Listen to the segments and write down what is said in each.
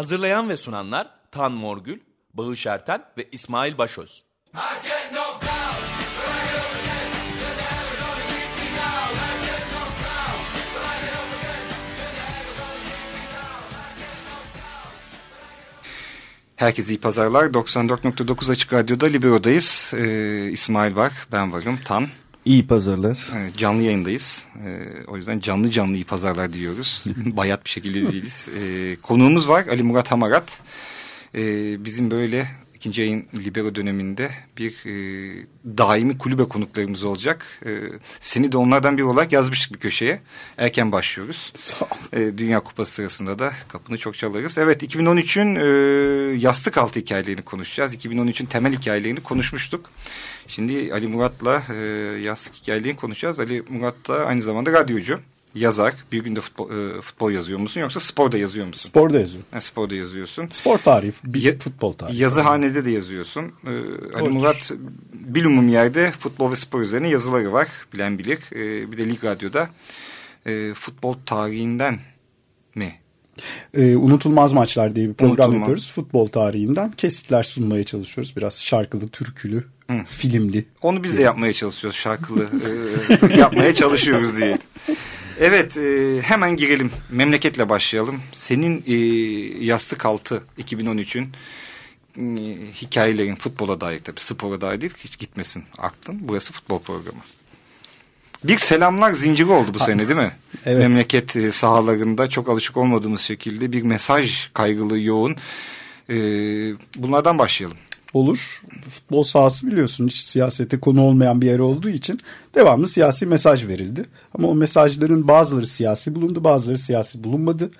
Hazırlayan ve sunanlar Tan Morgül, Bağış Erten ve İsmail Başöz. Herkese iyi pazarlar. 94.9 Açık Radyo'da Libero'dayız. Ee, İsmail var, ben varım, Tan. İyi pazarlar. Evet, canlı yayındayız. Ee, o yüzden canlı canlı iyi pazarlar diyoruz. Bayat bir şekilde değiliz. Ee, konuğumuz var Ali Murat Hamarat. Ee, bizim böyle ikinci yayın Libero döneminde bir e, daimi kulübe konuklarımız olacak. E, seni de onlardan biri olarak yazmıştık bir köşeye. Erken başlıyoruz. Sağ ol. E, Dünya Kupası sırasında da kapını çok çalarız. Evet 2013'ün e, yastık altı hikayelerini konuşacağız. 2013'ün temel hikayelerini konuşmuştuk. Şimdi Ali Murat'la e, yastık hikayelerini konuşacağız. Ali Murat da aynı zamanda radyocu. Yazar. Bir günde futbol, e, futbol yazıyor musun yoksa sporda yazıyor musun? Sporda yazıyorum. Ha, sporda yazıyorsun. Spor tarihi, bir Ya- futbol tarihi. Yazıhanede de yazıyorsun. Ee, Ali Doğrudur. Murat bilumum yerde futbol ve spor üzerine yazıları var. Bilen bilir. Ee, bir de Lig Radyo'da e, futbol tarihinden mi? Ee, unutulmaz maçlar diye bir program Unutulmaz. yapıyoruz. Futbol tarihinden kesitler sunmaya çalışıyoruz. Biraz şarkılı, türkülü, filmli. Onu biz de yapmaya çalışıyoruz. Şarkılı e, yapmaya çalışıyoruz diye. Evet e, hemen girelim. Memleketle başlayalım. Senin e, yastık altı 2013'ün e, hikayelerin futbola dair tabii spora dair değil hiç gitmesin aklın. Burası futbol programı. Bir selamlar zinciri oldu bu sene değil mi? Evet. Memleket e, sahalarında çok alışık olmadığımız şekilde bir mesaj kaygılı yoğun. E, bunlardan başlayalım. Olur. Futbol sahası biliyorsun hiç siyasete konu olmayan bir yer olduğu için devamlı siyasi mesaj verildi. Ama o mesajların bazıları siyasi bulundu, bazıları siyasi bulunmadı.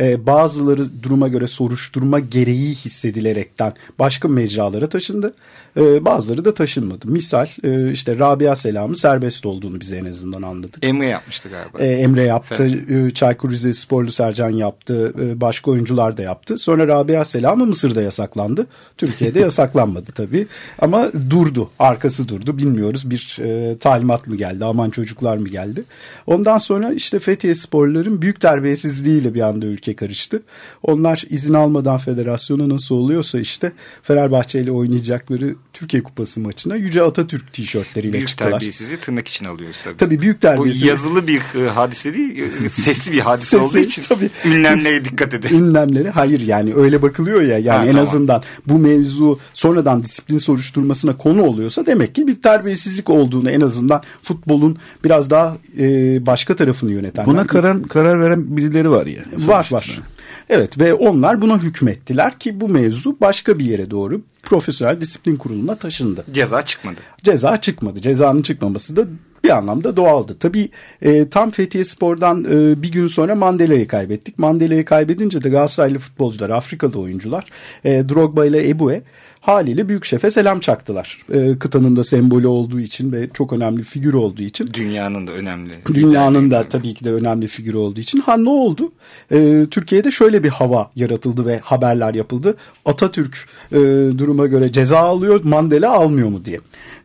Ee, bazıları duruma göre soruşturma gereği hissedilerekten başka mecralara taşındı. Ee, bazıları da taşınmadı. Misal e, işte Rabia Selam'ın serbest olduğunu bize en azından anladık. Emre yapmıştı galiba. Ee, Emre yaptı, e, Çaykur Rizesporlu Sercan yaptı, e, başka oyuncular da yaptı. Sonra Rabia Selam'ı Mısır'da yasaklandı. Türkiye'de yasaklanmadı tabii. Ama durdu, arkası durdu. Bilmiyoruz bir e, talimat mı geldi, aman çocuklar mı geldi. Ondan sonra işte Fethiye Sporluların büyük terbiyesizliğiyle bir anda ülke karıştı. Onlar izin almadan federasyona nasıl oluyorsa işte Fenerbahçe ile oynayacakları Türkiye Kupası maçına Yüce Atatürk tişörtleriyle Büyük çıktılar. terbiyesizliği tırnak için alıyoruz tabii. Tabii büyük Bu terbiyesizlik. yazılı bir e, hadise değil, e, sesli bir hadise Sesli, olduğu için tabii. ünlemlere dikkat edin. ünlemleri hayır yani öyle bakılıyor ya yani Ha, en tamam. azından bu mevzu sonradan disiplin soruşturmasına konu oluyorsa demek ki bir terbiyesizlik olduğunu en azından futbolun biraz daha e, başka tarafını yönetenler Buna karar, karar veren birileri var yani. var var. Evet ve onlar buna hükmettiler ki bu mevzu başka bir yere doğru profesyonel disiplin kuruluna taşındı. Ceza çıkmadı. Ceza çıkmadı. Cezanın çıkmaması da bir anlamda doğaldı. Tabii e, tam Fethiye Spor'dan e, bir gün sonra Mandela'yı kaybettik. Mandela'yı kaybedince de Galatasaraylı futbolcular, Afrikalı oyuncular e, Drogba ile Ebue haliyle büyük şefe selam çaktılar. E, kıtanın da sembolü olduğu için ve çok önemli figür olduğu için. Dünyanın da önemli. Dünyanın da tabii ki de önemli figürü olduğu için. Ha ne oldu? Ee, Türkiye'de şöyle bir hava yaratıldı ve haberler yapıldı. Atatürk e, duruma göre ceza alıyor, Mandela almıyor mu diye.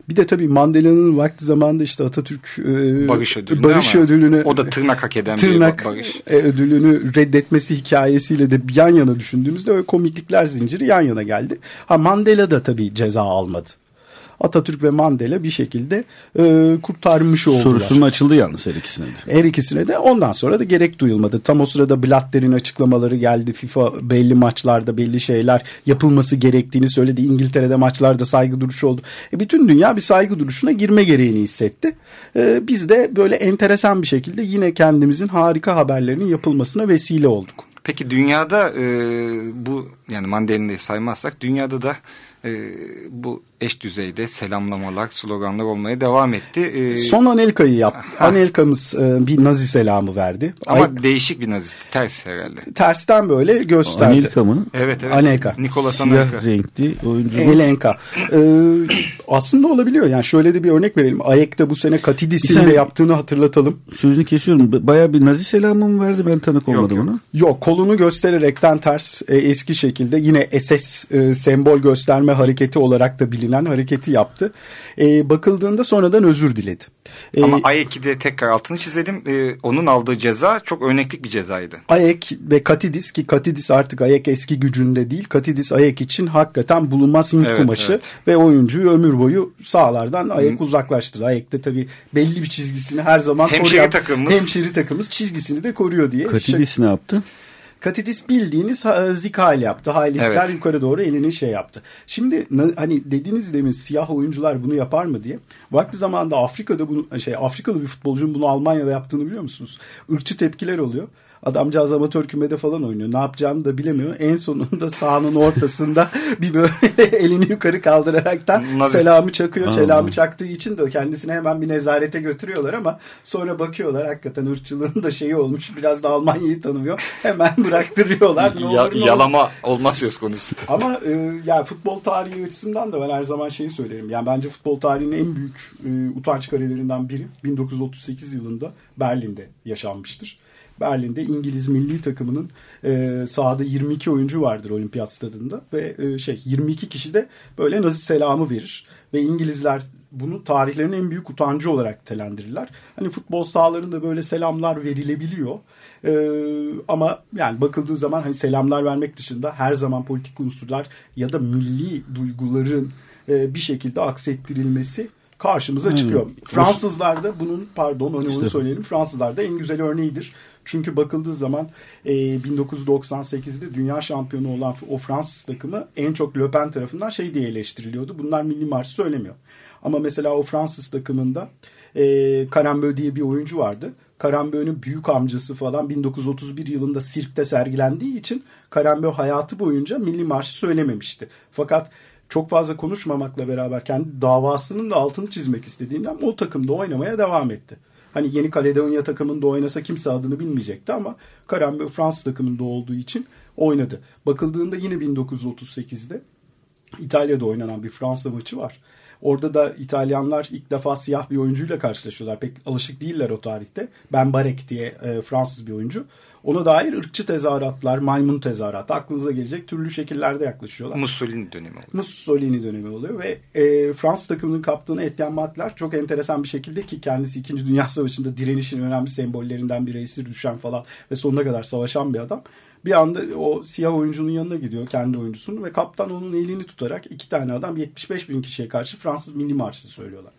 Bir de tabii Mandela'nın vakti zamanında işte Atatürk e, Barış ödülünü barış ama ödülünü o da tırnak hak eden tırnak bir barış. e, ödülünü reddetmesi hikayesiyle de yan yana düşündüğümüzde öyle komiklikler zinciri yan yana geldi. Ha Mandela da tabii ceza almadı. Atatürk ve Mandela bir şekilde e, kurtarmış oldular. Soruşturma açıldı yalnız her ikisine de. Her ikisine de ondan sonra da gerek duyulmadı. Tam o sırada Blatter'in açıklamaları geldi. FIFA belli maçlarda belli şeyler yapılması gerektiğini söyledi. İngiltere'de maçlarda saygı duruşu oldu. E bütün dünya bir saygı duruşuna girme gereğini hissetti. E, biz de böyle enteresan bir şekilde yine kendimizin harika haberlerinin yapılmasına vesile olduk. Peki dünyada e, bu yani Mandela'yı saymazsak dünyada da e, bu eş düzeyde selamlamalar, sloganlar olmaya devam etti. E, Son Anelka'yı yaptı. Anelka'mız e, bir nazi selamı verdi. ama Ay- değişik bir nazisti. Ters herhalde. tersten böyle gösterdi. Anelka mı? Evet evet. Anelka. Nikolas Siyah Anelka. renkli oyuncumuz. Elenka. Ee, aslında olabiliyor. Yani şöyle de bir örnek verelim. Ayek'te bu sene Katidis'in de yaptığını hatırlatalım. Sözünü kesiyorum. B- Bayağı bir nazi selamı mı verdi? Ben tanık olmadım yok. ona. Yok kolunu göstererekten ters e, eski şekilde yine SS e, sembol gösterme hareketi olarak da bilinen hareketi yaptı. E, bakıldığında sonradan özür diledi. E, Ama Ayek'i tekrar altını çizelim. E, onun aldığı ceza çok örneklik bir cezaydı. Ayek ve Katidis ki Katidis artık Ayek eski gücünde değil. Katidis Ayek için hakikaten bulunmaz Hint evet, kumaşı evet. ve oyuncuyu ömür boyu sahalardan Ayek uzaklaştırdı. Ayek de tabii belli bir çizgisini her zaman hemşeri koruyan, takımımız. hemşeri takımımız çizgisini de koruyor diye. Katidis ne yaptı? Katidis bildiğiniz zikal yaptı. Halikler evet. yukarı doğru elini şey yaptı. Şimdi hani dediğiniz demin siyah oyuncular bunu yapar mı diye. Vakti zamanında Afrika'da bunu şey Afrikalı bir futbolcunun bunu Almanya'da yaptığını biliyor musunuz? Irkçı tepkiler oluyor. Adamcağız amatör kümede falan oynuyor. Ne yapacağını da bilemiyor. En sonunda sahanın ortasında bir böyle elini yukarı kaldıraraktan selamı çakıyor. Selamı çaktığı için de kendisini hemen bir nezarete götürüyorlar ama sonra bakıyorlar hakikaten ırkçılığın da şeyi olmuş. Biraz da Almanya'yı tanımıyor. Hemen bıraktırıyorlar. Ne ya, olur, ne yalama olur. olmaz söz konusu. Ama e, yani futbol tarihi açısından da ben her zaman şeyi söylerim. Yani bence futbol tarihinin en büyük e, utanç karelerinden biri 1938 yılında Berlin'de yaşanmıştır. Berlin'de İngiliz milli takımının e, sahada 22 oyuncu vardır olimpiyat stadında ve e, şey 22 kişi de böyle nazi selamı verir ve İngilizler bunu tarihlerin en büyük utancı olarak telendirirler. Hani futbol sahalarında böyle selamlar verilebiliyor. Ee, ama yani bakıldığı zaman hani selamlar vermek dışında her zaman politik unsurlar ya da milli duyguların e, bir şekilde aksettirilmesi karşımıza çıkıyor. Hmm. Fransızlar da bunun pardon onu, işte. onu söyleyelim. Fransızlar da en güzel örneğidir. Çünkü bakıldığı zaman e, 1998'de dünya şampiyonu olan o Fransız takımı en çok Le Pen tarafından şey diye eleştiriliyordu. Bunlar milli marşı söylemiyor. Ama mesela o Fransız takımında e, Karambö diye bir oyuncu vardı. Karambö'nün büyük amcası falan 1931 yılında sirkte sergilendiği için Karambö hayatı boyunca milli marşı söylememişti. Fakat çok fazla konuşmamakla beraber kendi davasının da altını çizmek istediğinden o takımda oynamaya devam etti. Hani Yeni Kaledonya takımında oynasa kimse adını bilmeyecekti ama Karambö Fransız takımında olduğu için oynadı. Bakıldığında yine 1938'de İtalya'da oynanan bir Fransa maçı var. Orada da İtalyanlar ilk defa siyah bir oyuncuyla karşılaşıyorlar. Pek alışık değiller o tarihte. Ben Barek diye e, Fransız bir oyuncu. Ona dair ırkçı tezahüratlar, maymun tezahüratı aklınıza gelecek türlü şekillerde yaklaşıyorlar. Mussolini dönemi oluyor. Mussolini dönemi oluyor ve e, Fransız takımının kaptanı Etienne Matler çok enteresan bir şekilde ki kendisi 2. Dünya Savaşı'nda direnişin önemli sembollerinden biri esir düşen falan ve sonuna kadar savaşan bir adam. Bir anda o siyah oyuncunun yanına gidiyor kendi oyuncusunun ve kaptan onun elini tutarak iki tane adam 75 bin kişiye karşı Fransız Milli Marşı söylüyorlar.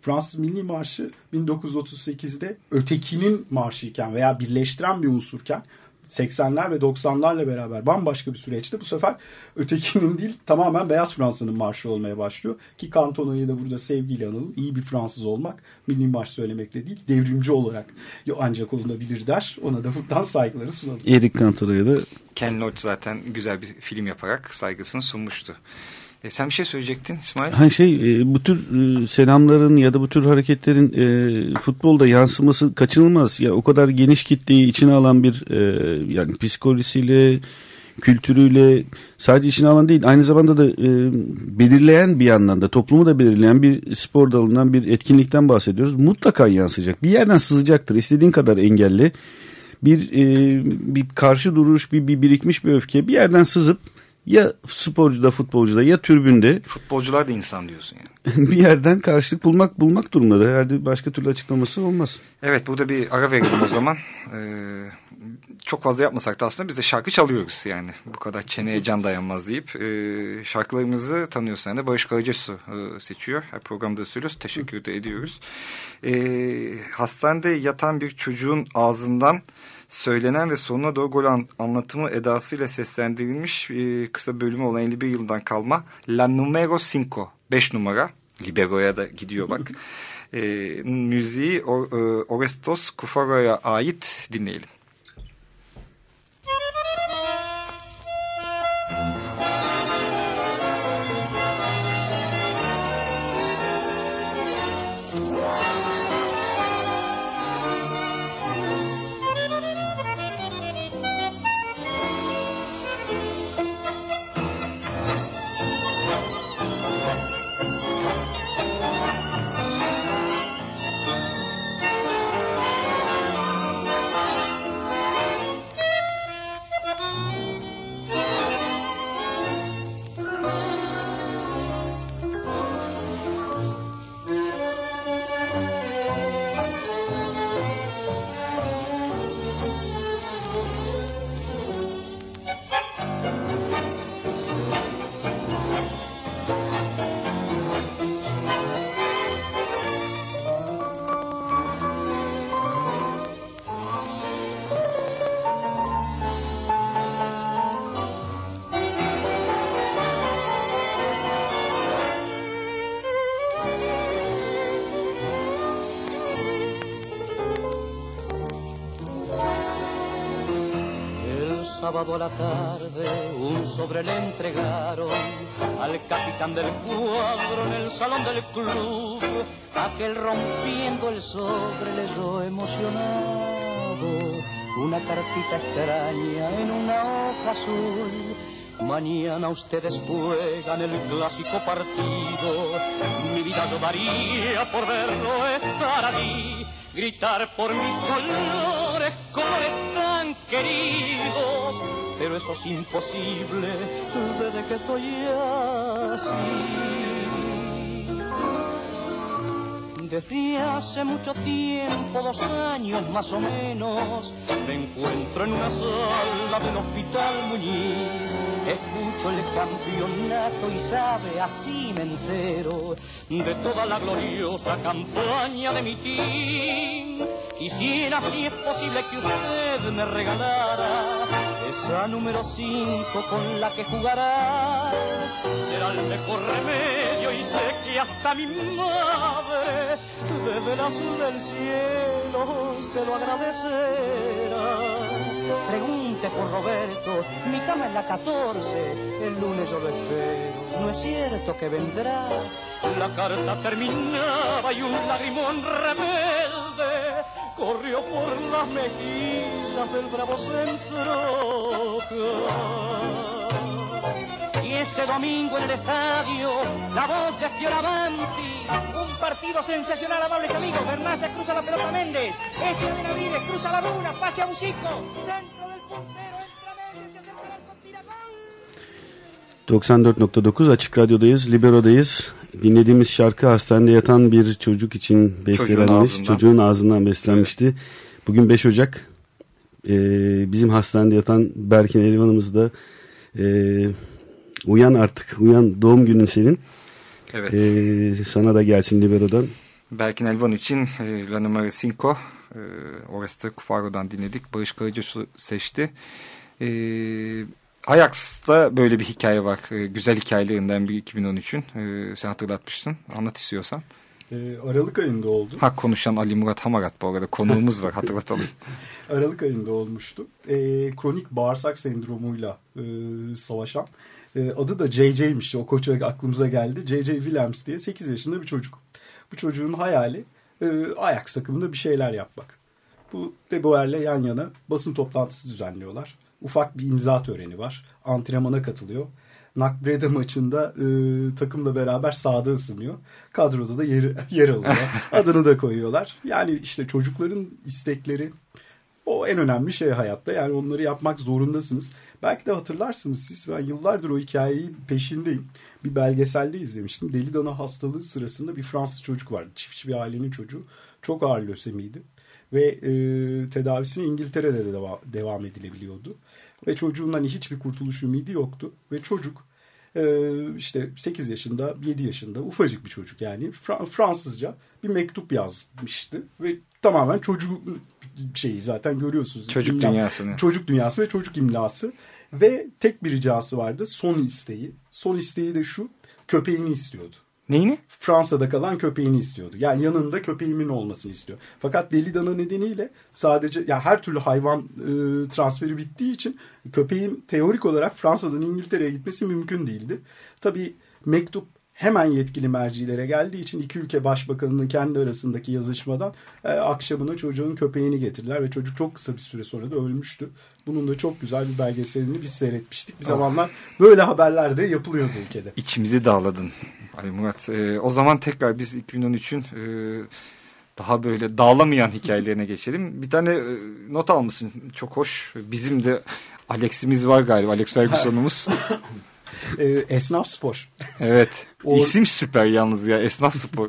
Fransız Milli Marşı 1938'de ötekinin marşıyken veya birleştiren bir unsurken 80'ler ve 90'larla beraber bambaşka bir süreçte bu sefer ötekinin değil tamamen Beyaz Fransa'nın marşı olmaya başlıyor. Ki Cantona'yı da burada sevgiyle analım. İyi bir Fransız olmak milli marş söylemekle değil devrimci olarak ancak olunabilir der. Ona da buradan saygıları sunalım. Eric Cantona'ya da Ken Loach zaten güzel bir film yaparak saygısını sunmuştu. E, sen bir şey söyleyecektin İsmail. Hani şey e, bu tür e, selamların ya da bu tür hareketlerin e, futbolda yansıması kaçınılmaz. Ya o kadar geniş kitleyi içine alan bir e, yani psikolojisiyle kültürüyle sadece içine alan değil aynı zamanda da e, belirleyen bir yandan da toplumu da belirleyen bir spor dalından bir etkinlikten bahsediyoruz. Mutlaka yansıyacak. Bir yerden sızacaktır. İstediğin kadar engelli. Bir e, bir karşı duruş, bir, bir birikmiş bir öfke bir yerden sızıp ya sporcuda futbolcuda ya türbünde. Futbolcular da insan diyorsun yani. bir yerden karşılık bulmak bulmak durumunda. Herhalde başka türlü açıklaması olmaz. Evet burada bir ara verelim o zaman. Ee, çok fazla yapmasak da aslında biz de şarkı çalıyoruz yani. Bu kadar çeneye can dayanmaz deyip. E, şarkılarımızı tanıyorsun yani Barış Karacasu e, seçiyor. Her programda söylüyoruz. Teşekkür de ediyoruz. E, hastanede yatan bir çocuğun ağzından söylenen ve sonuna doğru gol an, anlatımı edasıyla seslendirilmiş e, kısa bölümü olan 51 yıldan kalma La Numero 5 5 numara Libero'ya da gidiyor bak e, müziği o, e, Orestos Kufaro'ya ait dinleyelim. Sábado a la tarde un sobre le entregaron al capitán del cuadro en el salón del club. Aquel rompiendo el sobre leyó emocionado una cartita extraña en una hoja azul. Mañana ustedes juegan el clásico partido. Mi vida yo daría por verlo estar allí gritar por mis colores, colores tan queridos, pero eso es imposible desde que estoy así. Desde hace mucho tiempo, dos años más o menos, me encuentro en una sala del Hospital Muñiz. Escucho el campeonato y sabe, así me entero de toda la gloriosa campaña de mi team. Quisiera, si es posible, que usted me regalara esa número 5 con la que jugará. Será el mejor remedio y sé que hasta mi madre desde el azul del cielo se lo agradecerá. Pregunte por Roberto, mi cama es la 14, el lunes yo lo espero, no es cierto que vendrá. La carta terminaba y un lagrimón rebelde corrió por las mejillas del bravo centro. Y ese domingo en el estadio, la voz de Fioravanti. Un partido sensacional, amables amigos. Bernaza cruza la pelota a Méndez. Este de Benavides cruza la luna, pase a Bucico. Centro del puntero, entra Méndez, se acerca el arco, tira gol. 94.9 Açık Radyo'dayız, Libero'dayız. Dinlediğimiz şarkı hastanede yatan bir çocuk için bestelenmiş. ağzından. Çocuğun ağzından beslenmişti. Bugün 5 Ocak. Ee, bizim hastanede yatan Berkin Elvan'ımız da ee, uyan artık. Uyan doğum günün senin. Evet. Ee, sana da gelsin Libero'dan. Berkin Elvan için e, La Numara 5 e, Oreste Kufaro'dan dinledik. Barış Karacasu seçti. E, Ajax'ta böyle bir hikaye var. E, güzel hikayelerinden biri 2013'ün. E, sen hatırlatmıştın. Anlat istiyorsan. Ee, Aralık ayında oldu. Ha konuşan Ali Murat Hamarat bu arada. Konuğumuz var hatırlatalım. Aralık ayında olmuştu. Ee, kronik bağırsak sendromuyla e, savaşan. e, adı da JJ'miş. O koça aklımıza geldi. JJ Williams diye 8 yaşında bir çocuk. Bu çocuğun hayali e, Ajax takımında bir şeyler yapmak. Bu De Boer'le yan yana basın toplantısı düzenliyorlar. Ufak bir imza töreni var. Antrenmana katılıyor. Nakbreda maçında e, takımla beraber sahada ısınıyor. Kadroda da yer, yer alıyor. Adını da koyuyorlar. Yani işte çocukların istekleri o en önemli şey hayatta. Yani onları yapmak zorundasınız. Belki de hatırlarsınız siz. Ben yıllardır o hikayeyi peşindeyim. Bir belgeselde izlemiştim. Deli dana hastalığı sırasında bir Fransız çocuk vardı. Çiftçi bir ailenin çocuğu. Çok ağır lösemiydi. Ve e, tedavisine İngiltere'de de deva- devam edilebiliyordu. Ve çocuğun hani hiçbir kurtuluş ümidi yoktu. Ve çocuk e, işte 8 yaşında 7 yaşında ufacık bir çocuk yani Fra- Fransızca bir mektup yazmıştı. Ve tamamen çocuk şeyi zaten görüyorsunuz. Çocuk İmla- dünyasını. Çocuk dünyası ve çocuk imlası. Ve tek bir ricası vardı. Son isteği. Son isteği de şu. Köpeğini istiyordu. Neyini? Fransa'da kalan köpeğini istiyordu. Yani yanında köpeğimin olmasını istiyor. Fakat deli dana nedeniyle sadece ya her türlü hayvan e, transferi bittiği için köpeğin teorik olarak Fransa'dan İngiltere'ye gitmesi mümkün değildi. Tabii mektup hemen yetkili mercilere geldiği için iki ülke başbakanının kendi arasındaki yazışmadan e, akşamına çocuğun köpeğini getirdiler ve çocuk çok kısa bir süre sonra da ölmüştü. Bunun da çok güzel bir belgeselini biz seyretmiştik. Bir zamanlar böyle haberler de yapılıyordu ülkede. İçimizi dağladın Ali Murat. E, o zaman tekrar biz 2013'ün e, daha böyle dağlamayan hikayelerine geçelim. Bir tane e, not almışsın. Çok hoş. Bizim de Alex'imiz var galiba. Alex Ferguson'umuz. E, esnaf spor. evet. O- İsim süper yalnız ya. Esnaf spor.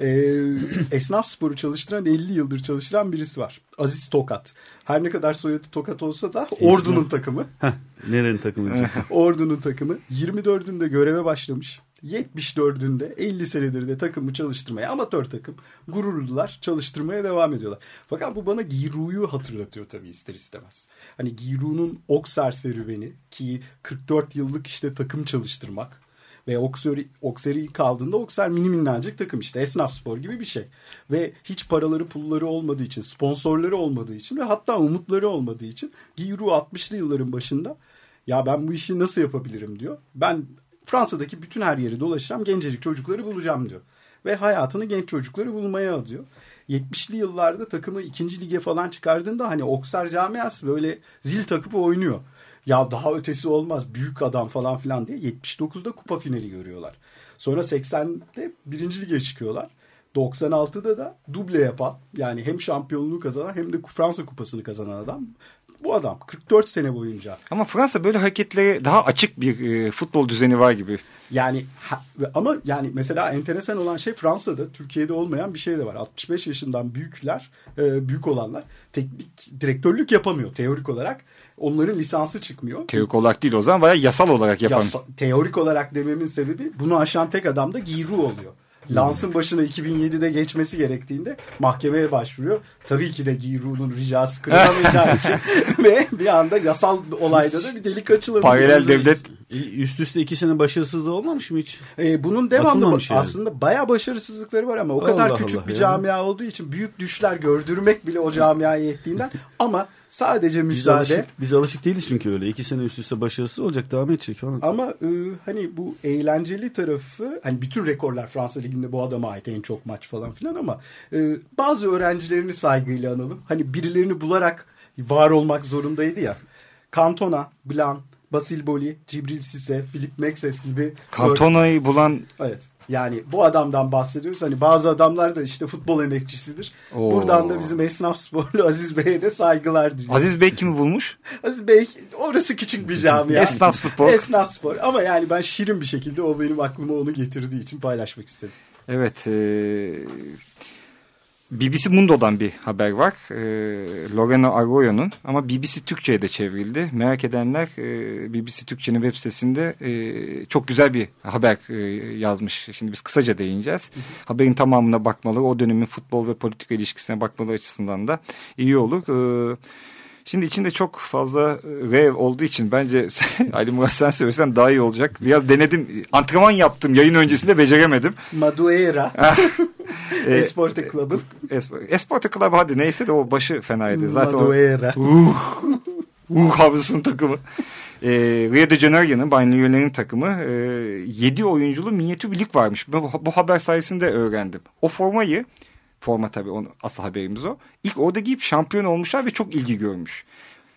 Ee, esnaf sporu çalıştıran 50 yıldır çalıştıran birisi var. Aziz Tokat. Her ne kadar soyadı Tokat olsa da Ordu'nun takımı. Heh, nerenin takımı? Ordu'nun takımı 24'ünde göreve başlamış. 74'ünde 50 senedir de takımı çalıştırmaya amatör takım gururlular çalıştırmaya devam ediyorlar. Fakat bu bana Giroud'u hatırlatıyor tabii ister istemez. Hani Giroud'un Okser serüveni ki 44 yıllık işte takım çalıştırmak Ve Okseri, Okseri ilk aldığında Okser mini minnacık takım işte esnaf spor gibi bir şey. Ve hiç paraları pulları olmadığı için sponsorları olmadığı için ve hatta umutları olmadığı için Giroud 60'lı yılların başında ya ben bu işi nasıl yapabilirim diyor. Ben Fransa'daki bütün her yeri dolaşacağım gencecik çocukları bulacağım diyor. Ve hayatını genç çocukları bulmaya adıyor. 70'li yıllarda takımı ikinci lige falan çıkardığında hani Oksar camiası böyle zil takıp oynuyor. Ya daha ötesi olmaz büyük adam falan filan diye 79'da kupa finali görüyorlar. Sonra 80'de birinci lige çıkıyorlar. 96'da da duble yapan yani hem şampiyonluğu kazanan hem de Fransa kupasını kazanan adam bu adam 44 sene boyunca. Ama Fransa böyle hareketlere daha açık bir e, futbol düzeni var gibi. Yani ha, ama yani mesela enteresan olan şey Fransa'da Türkiye'de olmayan bir şey de var. 65 yaşından büyükler, e, büyük olanlar teknik direktörlük yapamıyor teorik olarak. Onların lisansı çıkmıyor. Teorik olarak değil o zaman bayağı yasal olarak yapan. Yasa, teorik olarak dememin sebebi bunu aşan tek adam da Giroud oluyor. Lans'ın başına 2007'de geçmesi gerektiğinde mahkemeye başvuruyor. Tabii ki de Giroud'un ricası kırılamayacağı için ve bir anda yasal olayda da bir delik açılır. Paralel devlet üst üste iki sene başarısızlığı olmamış mı hiç? Ee, bunun devamlı yani. aslında bayağı başarısızlıkları var ama o kadar Allah küçük Allah bir ya. camia olduğu için büyük düşler gördürmek bile o camiaya yettiğinden ama Sadece müsaade. Biz alışık, biz alışık değiliz çünkü öyle. iki sene üst üste başarısız olacak devam edecek falan. Ama e, hani bu eğlenceli tarafı hani bütün rekorlar Fransa Ligi'nde bu adama ait en çok maç falan filan ama e, bazı öğrencilerini saygıyla analım. Hani birilerini bularak var olmak zorundaydı ya. Cantona, Blanc, Basil Boli, Cibril Sisse, Philip Maxes gibi. Cantona'yı bulan Evet. Yani bu adamdan bahsediyoruz. Hani bazı adamlar da işte futbol emekçisidir. Oo. Buradan da bizim esnaf sporlu Aziz Bey'e de saygılar diliyorum. Aziz Bey kimi bulmuş? Aziz Bey orası küçük bir cami. Yani. esnaf spor. Esnaf spor. Ama yani ben şirin bir şekilde o benim aklıma onu getirdiği için paylaşmak istedim. Evet. E, BBC Mundo'dan bir haber var. E, Lorena Arroyo'nun ama BBC Türkçe'ye de çevrildi. Merak edenler e, BBC Türkçe'nin web sitesinde e, çok güzel bir haber e, yazmış. Şimdi biz kısaca değineceğiz. Haberin tamamına bakmaları, o dönemin futbol ve politika ilişkisine bakmaları açısından da iyi olur. E, Şimdi içinde çok fazla rev olduğu için bence Ali Murat sen söylesen daha iyi olacak. Biraz denedim. Antrenman yaptım yayın öncesinde beceremedim. Madureira. e, Esporte Club'ın. Esporte Club hadi neyse de o başı fenaydı. Zaten Madureira. O, uh, uh havlusunun takımı. E, Rio de Janeiro'nun Bayern takımı e, 7 oyunculu minyatür bir lig varmış. Bu, bu haber sayesinde öğrendim. O formayı forma tabii onu, asıl haberimiz o. İlk orada giyip şampiyon olmuşlar ve çok ilgi görmüş.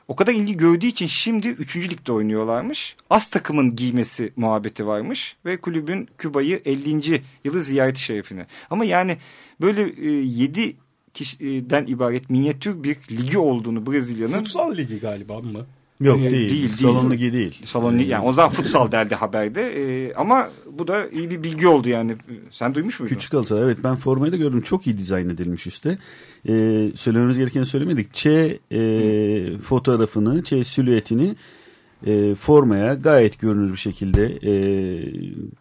O kadar ilgi gördüğü için şimdi 3. ligde oynuyorlarmış. Az takımın giymesi muhabbeti varmış. Ve kulübün Küba'yı 50. yılı ziyareti şerefine. Ama yani böyle e, 7 kişiden ibaret minyatür bir ligi olduğunu Brezilya'nın... Futsal ligi galiba mı? Yok değil. değil, değil. Salon ligi değil. Salon ligi yani o zaman futsal derdi haberde. Ee, ama bu da iyi bir bilgi oldu yani. Sen duymuş muydun? Küçük alsa evet ben formayı da gördüm. Çok iyi dizayn edilmiş üstte. Ee, söylememiz gerekeni söylemedik. Ç e, fotoğrafını, Ç silüetini e, formaya gayet görünür bir şekilde e,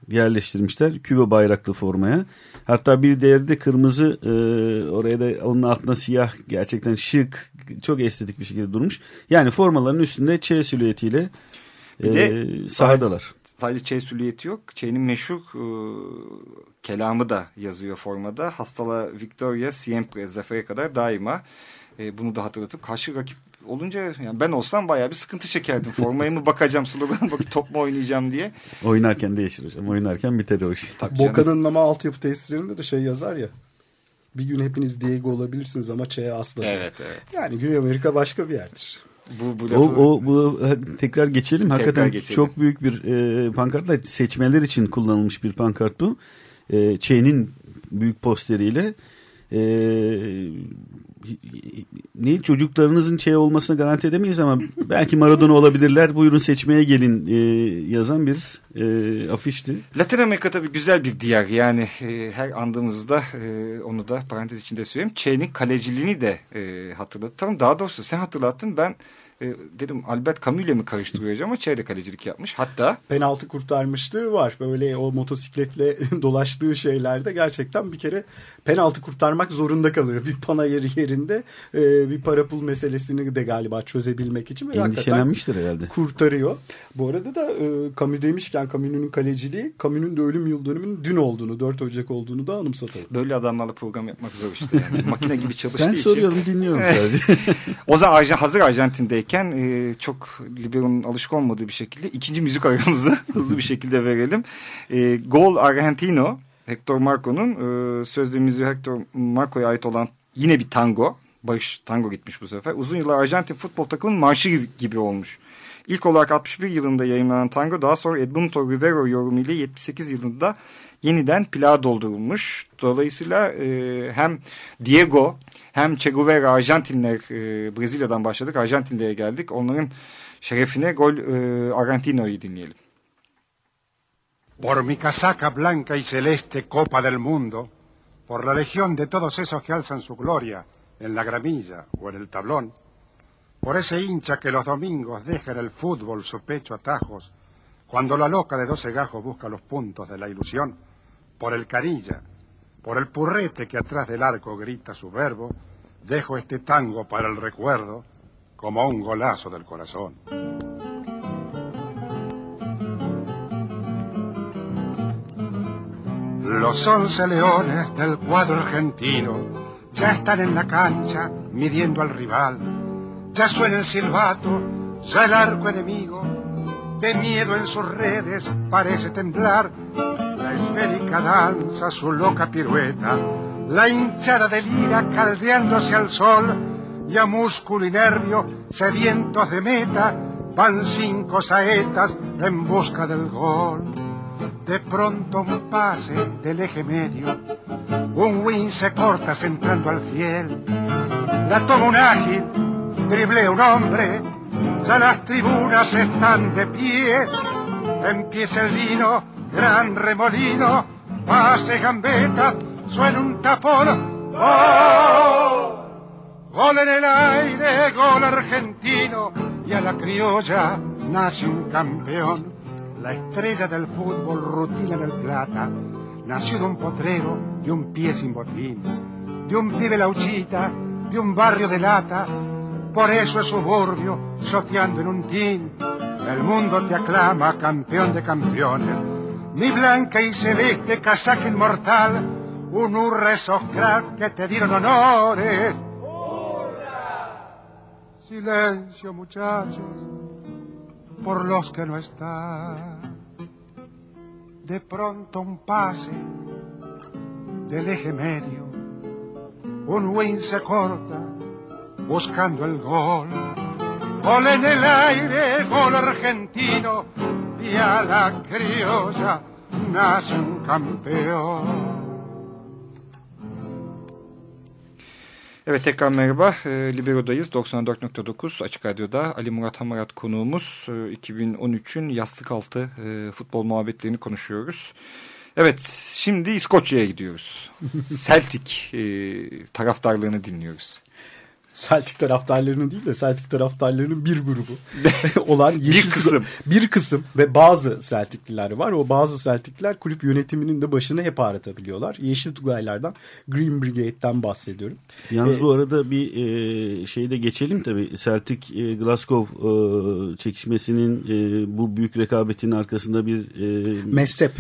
yerleştirmişler. Küba bayraklı formaya. Hatta bir değeri de kırmızı e, oraya da onun altında siyah gerçekten şık çok estetik bir şekilde durmuş. Yani formaların üstünde Ç silüetiyle bir e, de sahadalar. Sadece Ç silüeti yok. Ç'nin meşhur e, kelamı da yazıyor formada. Hastala Victoria siempre zafere kadar daima. E, bunu da hatırlatıp karşı rakip olunca yani ben olsam bayağı bir sıkıntı çekerdim. Formaya mı bakacağım slogana bak top mu oynayacağım diye. Oynarken değişir hocam. Oynarken biter o iş. Boca'nın ama altyapı tesislerinde de şey yazar ya. Bir gün hepiniz Diego olabilirsiniz ama Ç'ye asla. Evet evet. Yani Güney Amerika başka bir yerdir. Bu, bu lafı... o, o bu tekrar geçelim. Tekrar Hakikaten geçelim. çok büyük bir e, pankartla seçmeler için kullanılmış bir pankart bu. E, Ç'nin büyük posteriyle e, ne çocuklarınızın şey olmasına garanti edemeyiz ama belki Maradona olabilirler. Buyurun seçmeye gelin e, yazan bir e, afişti. Latin Amerika tabii güzel bir diyar. Yani e, her andığımızda e, onu da parantez içinde söyleyeyim. Çey'nin kaleciliğini de e, hatırlatalım. Daha doğrusu sen hatırlattın ben E, dedim Albert Camus ile mi karıştırıyor ama çeyre kalecilik yapmış. Hatta penaltı kurtarmışlığı var. Böyle o motosikletle dolaştığı şeylerde gerçekten bir kere penaltı kurtarmak zorunda kalıyor. Bir panayır yerinde e, bir para pul meselesini de galiba çözebilmek için. Endişelenmiştir herhalde. Kurtarıyor. Bu arada da e, Camus demişken Camus'un kaleciliği Camus'un da ölüm yıl dönümünün dün olduğunu 4 Ocak olduğunu da anımsatalım. Böyle adamlarla program yapmak zor işte yani. Makine gibi çalıştığı için. Ben soruyorum dinliyorum sadece. o zaman hazır Arjantin'deyken e, çok Libero'nun alışık olmadığı bir şekilde ikinci müzik aramızı hızlı bir şekilde verelim. E, Gol Argentino Hector Marco'nun e, söz ve müziği Hector Marco'ya ait olan yine bir tango. Barış tango gitmiş bu sefer. Uzun yıllar Arjantin futbol takımının marşı gibi, gibi olmuş. İlk olarak 61 yılında yayınlanan tango daha sonra Edmundo Rivero yorumuyla 78 yılında yeniden plağa doldurulmuş. Dolayısıyla e, hem Diego hem Che Guevara Arjantinler e, Brezilya'dan başladık. Arjantinlere geldik. Onların şerefine gol e, Argentino'yu dinleyelim. Por mi casaca blanca y celeste copa del mundo, por la legión de todos esos que alzan su gloria en la gramilla o en el tablón, por ese hincha que los domingos deja en el fútbol su pecho atajos, cuando la loca de doce gajos busca los puntos de la ilusión, por el carilla, por el purrete que atrás del arco grita su verbo, dejo este tango para el recuerdo como un golazo del corazón. Los once leones del cuadro argentino ya están en la cancha midiendo al rival. Ya suena el silbato, ya el arco enemigo, de miedo en sus redes parece temblar. La esférica danza su loca pirueta, la hinchada de lira caldeándose al sol y a músculo y nervio sedientos de meta van cinco saetas en busca del gol. De pronto un pase del eje medio, un win se corta centrando al fiel. La toma un ágil, driblea un hombre, ya las tribunas están de pie. Empieza el vino, gran remolino, pase gambeta, suena un tapón. ¡Gol! Gol en el aire, gol argentino, y a la criolla nace un campeón la estrella del fútbol rutina del plata, nació de un potrero y un pie sin botín, de un pibe lauchita, de un barrio de lata, por eso es suburbio, soteando en un tin. El mundo te aclama campeón de campeones, mi blanca y celeste casaca inmortal, un hurra esos cracks que te dieron honores. Silencio muchachos, por los que no están. De pronto un pase del eje medio, un win se corta buscando el gol. Gol en el aire, gol argentino, y a la criolla nace un campeón. Evet tekrar merhaba. E, Libero'dayız. 94.9 Açık Radyo'da Ali Murat Hamarat konuğumuz. E, 2013'ün yastık altı e, futbol muhabbetlerini konuşuyoruz. Evet şimdi İskoçya'ya gidiyoruz. Celtic e, taraftarlığını dinliyoruz. Celtic taraftarlarının değil de Celtic taraftarlarının bir grubu olan yeşil bir kısım bir kısım ve bazı Celtic'liler var. O bazı Celtic'liler kulüp yönetiminin de başını hep ağrıtabiliyorlar. Yeşil Tugaylardan Green Brigade'den bahsediyorum. Yalnız ee, bu arada bir e, şeyde geçelim tabii. Celtic e, Glasgow e, çekişmesinin e, bu büyük rekabetin arkasında bir e, mezhep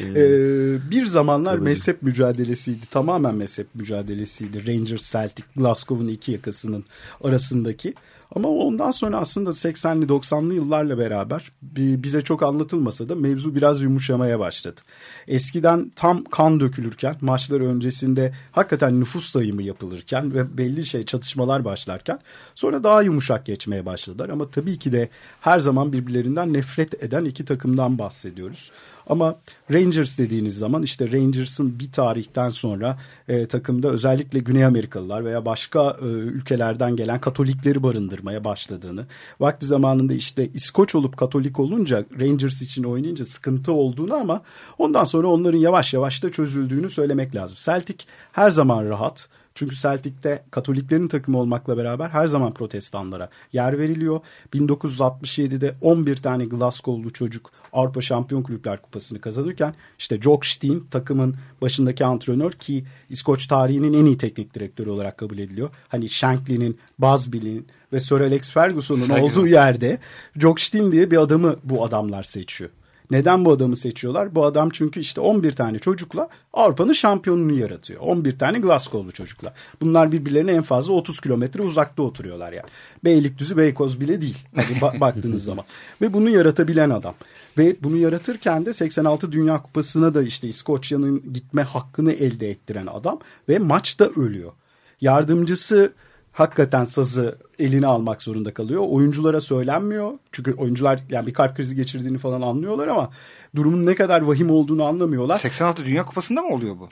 ee, bir zamanlar Tabii. mezhep mücadelesiydi. Tamamen mezhep mücadelesiydi. Rangers Celtic, Glasgow'un iki yakasının arasındaki. Ama ondan sonra aslında 80'li 90'lı yıllarla beraber bize çok anlatılmasa da mevzu biraz yumuşamaya başladı. Eskiden tam kan dökülürken maçlar öncesinde hakikaten nüfus sayımı yapılırken ve belli şey çatışmalar başlarken sonra daha yumuşak geçmeye başladılar. Ama tabii ki de her zaman birbirlerinden nefret eden iki takımdan bahsediyoruz. Ama Rangers dediğiniz zaman işte Rangers'ın bir tarihten sonra e, takımda özellikle Güney Amerikalılar veya başka e, ülkelerden gelen Katolikleri barındırmaya başladığını, vakti zamanında işte İskoç olup Katolik olunca Rangers için oynayınca sıkıntı olduğunu ama ondan sonra onların yavaş yavaş da çözüldüğünü söylemek lazım. Celtic her zaman rahat, Çünkü Celtic'te Katoliklerin takımı olmakla beraber her zaman protestanlara yer veriliyor. 1967'de 11 tane Glasgow'lu çocuk Avrupa Şampiyon Kulüpler Kupası'nı kazanırken işte Jock Stein takımın başındaki antrenör ki İskoç tarihinin en iyi teknik direktörü olarak kabul ediliyor. Hani Shankly'nin, Busby'nin ve Sir Alex Ferguson'un Ferguson. olduğu yerde Jock Stein diye bir adamı bu adamlar seçiyor. Neden bu adamı seçiyorlar? Bu adam çünkü işte 11 tane çocukla Avrupa'nın şampiyonunu yaratıyor. 11 tane Glasgow'lu çocukla. Bunlar birbirlerine en fazla 30 kilometre uzakta oturuyorlar yani. Beylikdüzü Beykoz bile değil. Hadi ba- baktığınız zaman. Ve bunu yaratabilen adam. Ve bunu yaratırken de 86 Dünya Kupası'na da işte İskoçya'nın gitme hakkını elde ettiren adam. Ve maçta ölüyor. Yardımcısı hakikaten sazı eline almak zorunda kalıyor. Oyunculara söylenmiyor. Çünkü oyuncular yani bir kalp krizi geçirdiğini falan anlıyorlar ama durumun ne kadar vahim olduğunu anlamıyorlar. 86 Dünya Kupası'nda mı oluyor bu?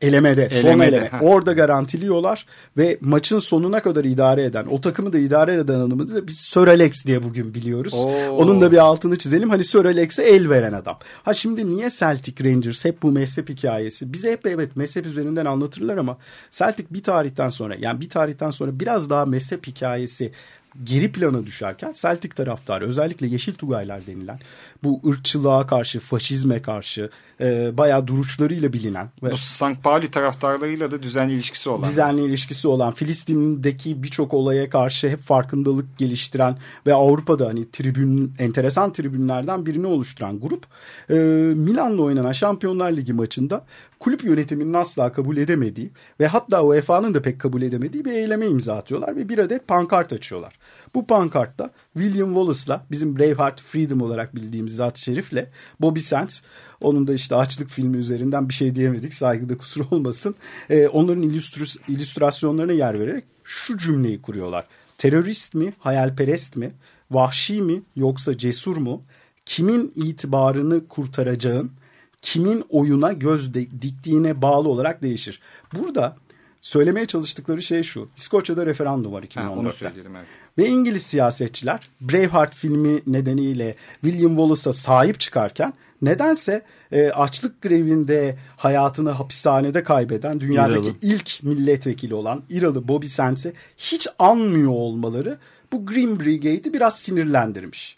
Elemede, son Elemede, eleme. ha. Orada garantiliyorlar ve maçın sonuna kadar idare eden, o takımı da idare eden adamı da biz Sir Alex diye bugün biliyoruz. Oo. Onun da bir altını çizelim. Hani Sir Alex'e el veren adam. Ha şimdi niye Celtic Rangers hep bu mezhep hikayesi? Bize hep evet mezhep üzerinden anlatırlar ama Celtic bir tarihten sonra yani bir tarihten sonra biraz daha mezhep hikayesi geri plana düşerken Celtic taraftarı özellikle Yeşil Tugaylar denilen bu ırkçılığa karşı, faşizme karşı e, bayağı duruşlarıyla bilinen ve Bu St. Pauli taraftarlarıyla da düzenli ilişkisi olan. düzenli ilişkisi olan Filistin'deki birçok olaya karşı hep farkındalık geliştiren ve Avrupa'da hani tribün enteresan tribünlerden birini oluşturan grup e, Milan'la oynanan Şampiyonlar Ligi maçında kulüp yönetiminin asla kabul edemediği ve hatta UEFA'nın da pek kabul edemediği bir eyleme imza atıyorlar ve bir adet pankart açıyorlar. Bu pankartta William Wallace'la bizim Braveheart Freedom olarak bildiğimiz zat-ı şerifle Bobby Sands onun da işte açlık filmi üzerinden bir şey diyemedik saygıda kusur olmasın. Ee, onların illüstrus- illüstrasyonlarına yer vererek şu cümleyi kuruyorlar. Terörist mi, hayalperest mi, vahşi mi yoksa cesur mu? Kimin itibarını kurtaracağın, kimin oyuna göz diktiğine bağlı olarak değişir. Burada söylemeye çalıştıkları şey şu. İskoçya'da referandum var Ha, onu 2014'te. söyleyelim evet. Ve İngiliz siyasetçiler Braveheart filmi nedeniyle William Wallace'a sahip çıkarken nedense e, açlık grevinde hayatını hapishanede kaybeden dünyadaki İralı. ilk milletvekili olan İralı Bobby Sands'i hiç anmıyor olmaları bu Green Brigade'i biraz sinirlendirmiş.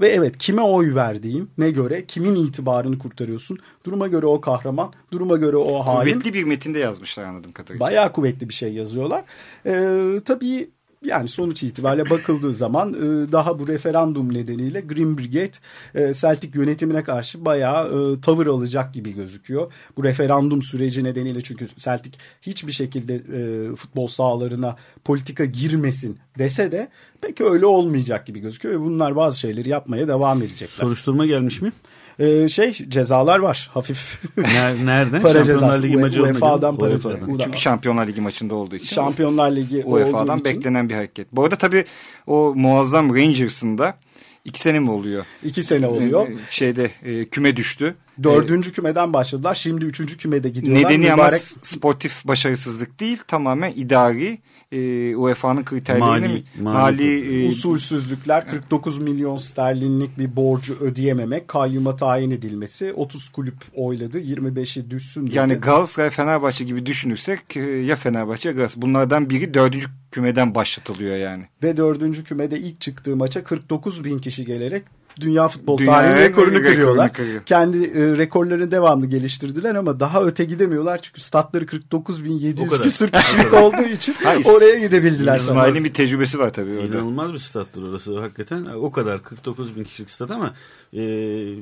Ve evet kime oy verdiğin ne göre kimin itibarını kurtarıyorsun duruma göre o kahraman duruma göre o hain Kuvvetli bir metinde yazmışlar anladığım kadarıyla. bayağı kuvvetli bir şey yazıyorlar. Ee, tabii yani sonuç itibariyle bakıldığı zaman e, daha bu referandum nedeniyle Green Brigade e, Celtic yönetimine karşı bayağı e, tavır alacak gibi gözüküyor. Bu referandum süreci nedeniyle çünkü Celtic hiçbir şekilde e, futbol sahalarına politika girmesin dese de pek öyle olmayacak gibi gözüküyor ve bunlar bazı şeyleri yapmaya devam edecekler. Soruşturma gelmiş mi? E, şey cezalar var hafif. Ner- Nereden? Para Şampiyonlar cezası. Ligi maçı olmadı. UEFA'dan para UEFA'dan. Bu da- Çünkü Şampiyonlar Ligi maçında olduğu için. Şampiyonlar Ligi UEFA'dan olduğu için beklenen bir hareket. Bu arada tabii o muazzam Rangers'ın da iki sene mi oluyor? iki sene oluyor. Ee, Şeyde e, küme düştü. Dördüncü kümeden başladılar. Şimdi üçüncü kümede gidiyorlar. Nedeni ama Mübarek sportif başarısızlık değil tamamen idari e, UEFA'nın kriterlerini Mali- mali, mali- e, usulsüzlükler 49 milyon sterlinlik bir borcu ödeyememek, kayyuma tayin edilmesi, 30 kulüp oyladı, 25'i düşsün dedi. yani Galatasaray Fenerbahçe gibi düşünürsek e, ya Fenerbahçe ya Galatasaray bunlardan biri dördüncü kümeden başlatılıyor yani. Ve dördüncü kümede ilk çıktığı maça 49 bin kişi gelerek dünya futbol Dünya tarihi rekorunu rekorunu kırıyorlar. kırıyor. Kendi e, rekorlarını devamlı geliştirdiler ama daha öte gidemiyorlar çünkü statları 49 bin O 700 kadar. küsür kişilik olduğu için Ha, İs- oraya gidebildiler. İsmail'in bir tecrübesi var tabii orada. İnanılmaz bir stattır orası hakikaten. O kadar 49 bin kişilik stat ama e,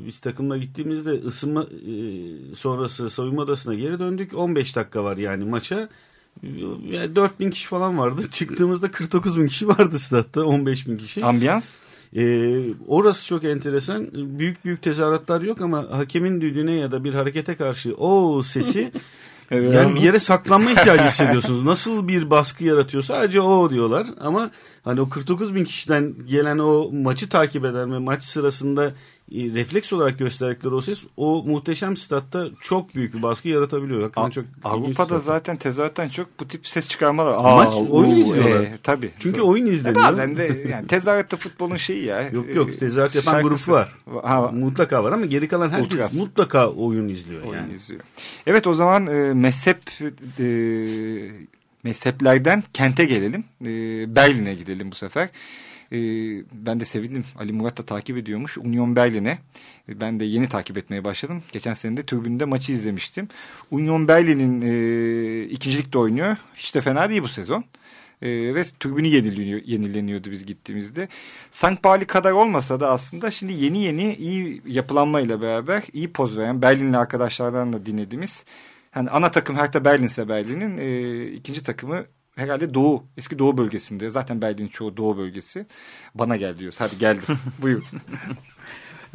biz takımla gittiğimizde ısınma e, sonrası soyunma odasına geri döndük. 15 dakika var yani maça. Yani 4 bin kişi falan vardı. Çıktığımızda 49 bin kişi vardı statta. 15 bin kişi. Ambiyans? Ee, orası çok enteresan. Büyük büyük tezahüratlar yok ama hakemin düdüğüne ya da bir harekete karşı o sesi Evet. yani bir yere saklanma ihtiyacı hissediyorsunuz. Nasıl bir baskı yaratıyor sadece o diyorlar ama hani o 49 bin kişiden gelen o maçı takip eden ve maç sırasında e, refleks olarak gösterdikleri o ses o muhteşem statta çok büyük bir baskı yaratabiliyor. Hakikaten çok Avrupa'da zaten tezahürattan çok bu tip ses çıkarmalar. Maç, Aa, oyun uu, izliyorlar. e, tabii. Çünkü Tabii. oyun E, izleniyor. Bazen de yani tezahüratta futbolun şeyi ya. Yok yok E, tezahürat yapan şarkısı. grup var. Ha, Mutlaka var ama geri kalan herkes Ultras. mutlaka oyun izliyor oyun yani. izliyor. Evet o zaman e, mezhep e, mezheplerden kente gelelim. E, Berlin'e gidelim bu sefer. E, ben de sevindim. Ali Murat da takip ediyormuş. Union Berlin'e. E, ben de yeni takip etmeye başladım. Geçen sene de tribünde maçı izlemiştim. Union Berlin'in e, ikincilikte oynuyor. Hiç de fena değil bu sezon. E, ve tribünü yenileniyor, yenileniyordu biz gittiğimizde. St. Pauli kadar olmasa da aslında şimdi yeni yeni iyi yapılanmayla beraber iyi poz veren Berlinli arkadaşlardan da dinlediğimiz yani ana takım Hertha Berlin ise Berlin'in e, ikinci takımı herhalde Doğu, eski Doğu bölgesinde. Zaten Berlin'in çoğu Doğu bölgesi. Bana gel diyoruz. Hadi geldim. Buyur.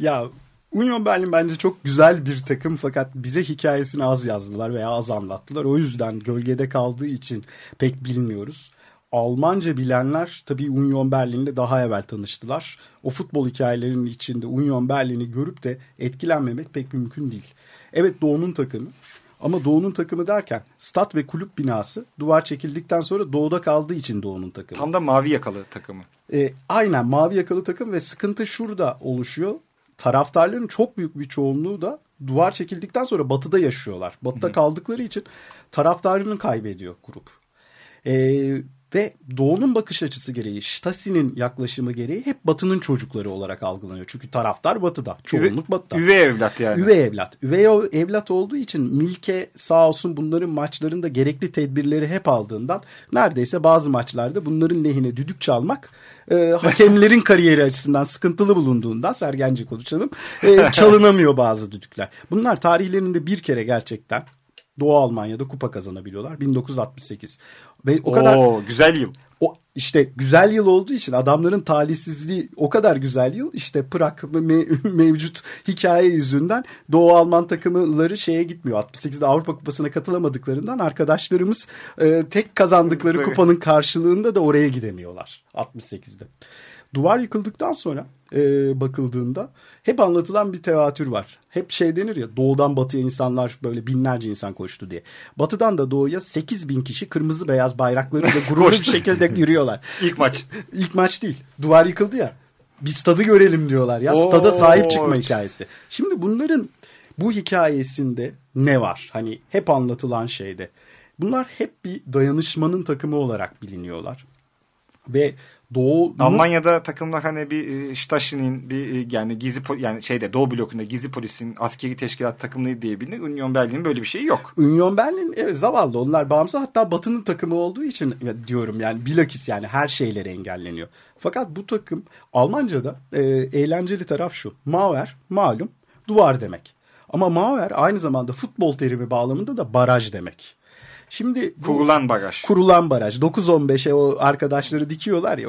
ya Union Berlin bence çok güzel bir takım fakat bize hikayesini az yazdılar veya az anlattılar. O yüzden gölgede kaldığı için pek bilmiyoruz. Almanca bilenler tabii Union Berlin'le daha evvel tanıştılar. O futbol hikayelerinin içinde Union Berlin'i görüp de etkilenmemek pek mümkün değil. Evet Doğu'nun takımı ama Doğu'nun takımı derken stat ve kulüp binası duvar çekildikten sonra Doğu'da kaldığı için Doğu'nun takımı. Tam da mavi yakalı takımı. E, aynen mavi yakalı takım ve sıkıntı şurada oluşuyor. Taraftarların çok büyük bir çoğunluğu da duvar çekildikten sonra batıda yaşıyorlar. Batıda kaldıkları için taraftarını kaybediyor grup. E, ve Doğu'nun bakış açısı gereği, Stasi'nin yaklaşımı gereği hep Batı'nın çocukları olarak algılanıyor. Çünkü taraftar Batı'da, çoğunluk Batı'da. Üvey evlat yani. Üvey evlat. Üvey evlat olduğu için Milke sağ olsun bunların maçlarında gerekli tedbirleri hep aldığından neredeyse bazı maçlarda bunların lehine düdük çalmak e, hakemlerin kariyeri açısından sıkıntılı bulunduğundan Sergenci konuşalım e, çalınamıyor bazı düdükler. Bunlar tarihlerinde bir kere gerçekten Doğu Almanya'da kupa kazanabiliyorlar. 1968. Ve o kadar Oo, güzel yıl. O işte güzel yıl olduğu için adamların talihsizliği o kadar güzel yıl işte Prag me, mevcut hikaye yüzünden Doğu Alman takımları şeye gitmiyor. 68'de Avrupa Kupası'na katılamadıklarından arkadaşlarımız e, tek kazandıkları kupanın karşılığında da oraya gidemiyorlar 68'de. Duvar yıkıldıktan sonra e, bakıldığında hep anlatılan bir tevatür var. Hep şey denir ya doğudan batıya insanlar böyle binlerce insan koştu diye. Batıdan da doğuya 8 bin kişi kırmızı beyaz bayraklarıyla gururlu bir şekilde yürüyorlar. İlk maç. İlk maç değil. Duvar yıkıldı ya. Bir stadı görelim diyorlar ya. Oo. Stada sahip çıkma hikayesi. Şimdi bunların bu hikayesinde ne var? Hani hep anlatılan şeyde. Bunlar hep bir dayanışmanın takımı olarak biliniyorlar. Ve Doğu Almanya'da takımlar hani bir e, Stasi'nin bir e, yani gizli yani şeyde Doğu blokunda gizli polisin askeri teşkilat takımları diye bilinir. Union Berlin'in böyle bir şeyi yok. Union Berlin evet, zavallı onlar bağımsız hatta Batı'nın takımı olduğu için diyorum yani bilakis yani her şeyleri engelleniyor. Fakat bu takım Almanca'da e, eğlenceli taraf şu. Mauer malum duvar demek. Ama Mauer aynı zamanda futbol terimi bağlamında da baraj demek. Şimdi kurulan baraj. Kurulan baraj. 9-15'e o arkadaşları dikiyorlar ya.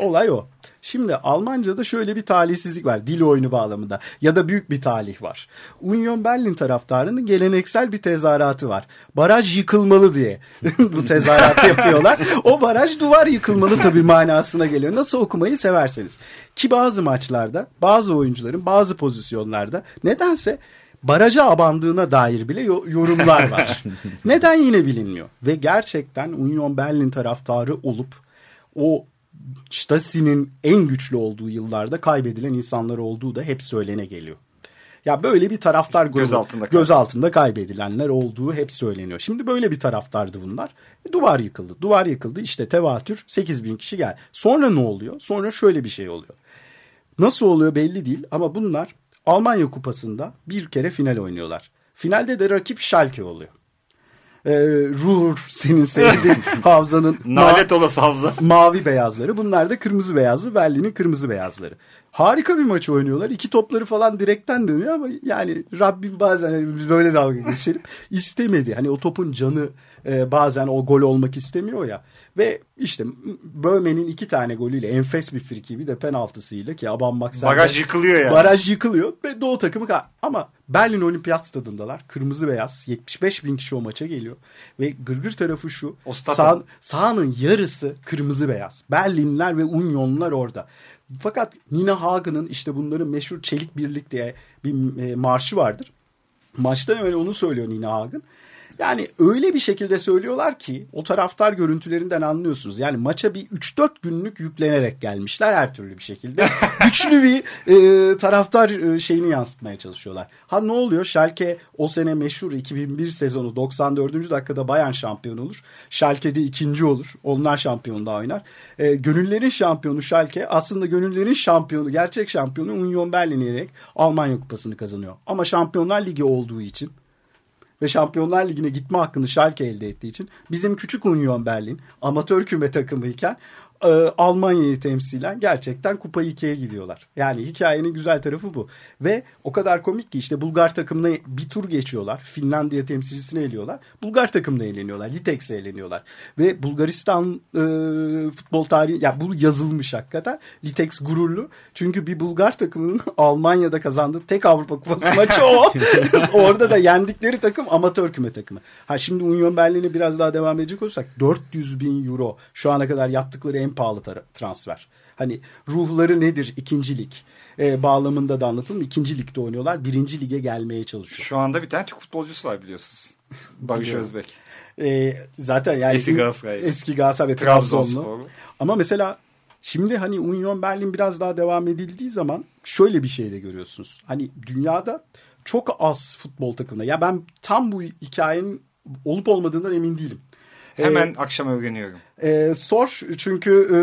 olay o. Şimdi Almanca'da şöyle bir talihsizlik var dil oyunu bağlamında ya da büyük bir talih var. Union Berlin taraftarının geleneksel bir tezahüratı var. Baraj yıkılmalı diye bu tezahüratı yapıyorlar. O baraj duvar yıkılmalı tabii manasına geliyor. Nasıl okumayı severseniz. Ki bazı maçlarda bazı oyuncuların bazı pozisyonlarda nedense baraja abandığına dair bile yorumlar var. Neden yine bilinmiyor. Ve gerçekten Union Berlin taraftarı olup o Stasi'nin en güçlü olduğu yıllarda kaybedilen insanlar olduğu da hep söylene geliyor. Ya böyle bir taraftar göz altında, göz altında kaybedilenler olduğu hep söyleniyor. Şimdi böyle bir taraftardı bunlar. E, duvar yıkıldı. Duvar yıkıldı. İşte tevatür 8 bin kişi gel. Sonra ne oluyor? Sonra şöyle bir şey oluyor. Nasıl oluyor belli değil ama bunlar Almanya Kupası'nda bir kere final oynuyorlar. Finalde de rakip Schalke oluyor. Ee, Ruhr senin sevdiğin Havza'nın Nalet olası Havza. Mavi beyazları. Bunlar da kırmızı beyazlı. Berlin'in kırmızı beyazları. Harika bir maç oynuyorlar. İki topları falan direkten dönüyor ama yani Rabbim bazen hani böyle dalga geçelim istemedi. Hani o topun canı e, bazen o gol olmak istemiyor ya. Ve işte Böhme'nin iki tane golüyle enfes bir friki bir de penaltısıyla ki Aban Makser. Baraj yıkılıyor yani. Baraj yıkılıyor ve Doğu takımı ama Berlin Olimpiyat stadındalar. Kırmızı beyaz 75 bin kişi o maça geliyor. Ve gırgır tarafı şu sağ, sahanın yarısı kırmızı beyaz. Berlinler ve Unionlar orada. Fakat Nina Hagen'ın işte bunların meşhur Çelik Birlik diye bir e, marşı vardır. Maçtan evvel onu söylüyor Nina Hagen. Yani öyle bir şekilde söylüyorlar ki o taraftar görüntülerinden anlıyorsunuz. Yani maça bir 3-4 günlük yüklenerek gelmişler her türlü bir şekilde. Güçlü bir e, taraftar e, şeyini yansıtmaya çalışıyorlar. Ha ne oluyor? Schalke o sene meşhur 2001 sezonu 94. dakikada Bayern şampiyon olur. Schalke'de ikinci olur. Onlar şampiyon daha oynar. E, gönüllerin şampiyonu Schalke aslında gönüllerin şampiyonu, gerçek şampiyonu Union Berlin'i yenerek Almanya kupasını kazanıyor. Ama Şampiyonlar Ligi olduğu için ve Şampiyonlar Ligi'ne gitme hakkını Schalke elde ettiği için bizim küçük Union Berlin amatör küme takımıyken e, Almanya'yı temsilen gerçekten Kupa 2'ye gidiyorlar. Yani hikayenin güzel tarafı bu. Ve o kadar komik ki işte Bulgar takımına bir tur geçiyorlar. Finlandiya temsilcisini eliyorlar. Bulgar takımına eğleniyorlar. Litex'e eğleniyorlar. Ve Bulgaristan e, futbol tarihi ya bu yazılmış hakikaten. Litex gururlu. Çünkü bir Bulgar takımının Almanya'da kazandığı tek Avrupa Kupası maçı o. Orada da yendikleri takım amatör küme takımı. Ha şimdi Union Berlin'e biraz daha devam edecek olursak 400 bin euro şu ana kadar yaptıkları en pahalı transfer. Hani ruhları nedir ikincilik e, bağlamında da anlatılım. İkinci ligde oynuyorlar. Birinci lige gelmeye çalışıyor. Şu anda bir tane Türk futbolcusu var biliyorsunuz. Barış Özbek. E, zaten yani eski Galatasaray. Eski Galatasaray ve Trabzonlu. Ama mesela şimdi hani Union Berlin biraz daha devam edildiği zaman şöyle bir şey de görüyorsunuz. Hani dünyada çok az futbol takımında. Ya ben tam bu hikayenin olup olmadığından emin değilim. Hemen ee, akşam öğreniyorum. E, sor çünkü e,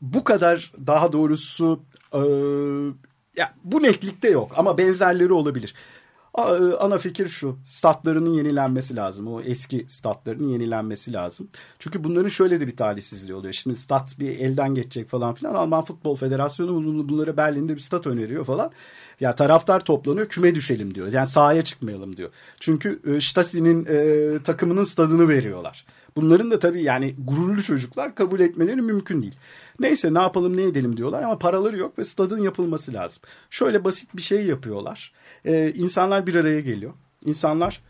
bu kadar daha doğrusu e, ya bu netlikte yok ama benzerleri olabilir. Ana fikir şu statlarının yenilenmesi lazım. O eski statlarının yenilenmesi lazım. Çünkü bunların şöyle de bir talihsizliği oluyor. Şimdi stat bir elden geçecek falan filan. Alman Futbol Federasyonu bunları Berlin'de bir stat öneriyor falan. Ya taraftar toplanıyor küme düşelim diyor. Yani sahaya çıkmayalım diyor. Çünkü Stasi'nin e, takımının stadını veriyorlar. Bunların da tabii yani gururlu çocuklar kabul etmeleri mümkün değil. Neyse ne yapalım ne edelim diyorlar ama paraları yok ve stadın yapılması lazım. Şöyle basit bir şey yapıyorlar. Ee, insanlar bir araya geliyor. İnsanlar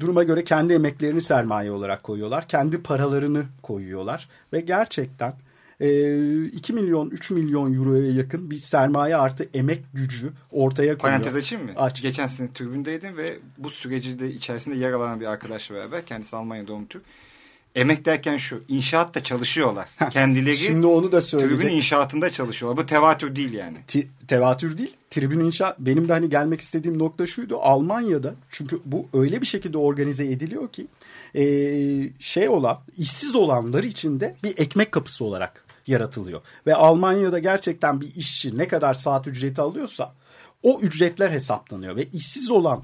duruma göre kendi emeklerini sermaye olarak koyuyorlar. Kendi paralarını koyuyorlar. Ve gerçekten e, 2 milyon 3 milyon euroya yakın bir sermaye artı emek gücü ortaya koyuyor. Parantez açayım mı? Aç. Geçen sene tribündeydim ve bu süreci de içerisinde yer alan bir arkadaşla beraber kendisi Almanya doğumlu Türk Emek derken şu inşaatta çalışıyorlar. Kendileri Şimdi onu da söyleyecek. Tribün inşaatında çalışıyorlar. Bu tevatür değil yani. Ti, tevatür değil. Tribün inşaat benim de hani gelmek istediğim nokta şuydu. Almanya'da çünkü bu öyle bir şekilde organize ediliyor ki e, şey olan işsiz olanlar için de bir ekmek kapısı olarak yaratılıyor. Ve Almanya'da gerçekten bir işçi ne kadar saat ücreti alıyorsa o ücretler hesaplanıyor ve işsiz olan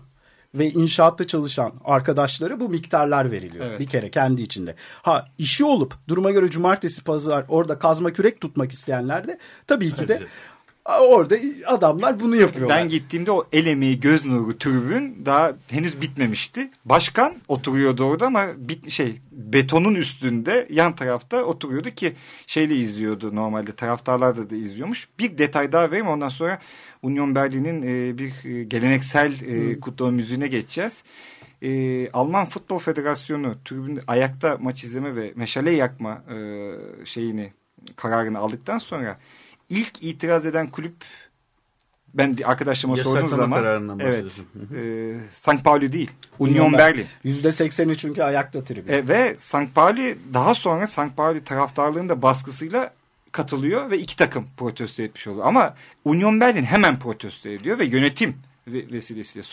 ve inşaatta çalışan arkadaşları bu miktarlar veriliyor. Evet. Bir kere kendi içinde. Ha işi olup duruma göre cumartesi pazar orada kazma kürek tutmak isteyenler de tabii ki de orada adamlar bunu yapıyorlar. Ben gittiğimde o el emeği göz nuru tribün daha henüz bitmemişti. Başkan oturuyordu orada ama bit şey betonun üstünde yan tarafta oturuyordu ki şeyle izliyordu normalde taraftarlar da, da izliyormuş. Bir detay daha vereyim ondan sonra Union Berlin'in e, bir e, geleneksel e, kutlama müziğine geçeceğiz. E, Alman Futbol Federasyonu tribün ayakta maç izleme ve meşale yakma e, şeyini kararını aldıktan sonra ilk itiraz eden kulüp ben arkadaşlarıma sorduğum zaman evet e, St. Pauli değil Union, Union Berlin. Yüzde sekseni çünkü ayakta tribün. E, ve St. Pauli daha sonra St. Pauli taraftarlığının da baskısıyla katılıyor ve iki takım protesto etmiş oluyor. Ama Union Berlin hemen protesto ediyor ve yönetim vesilesiyle.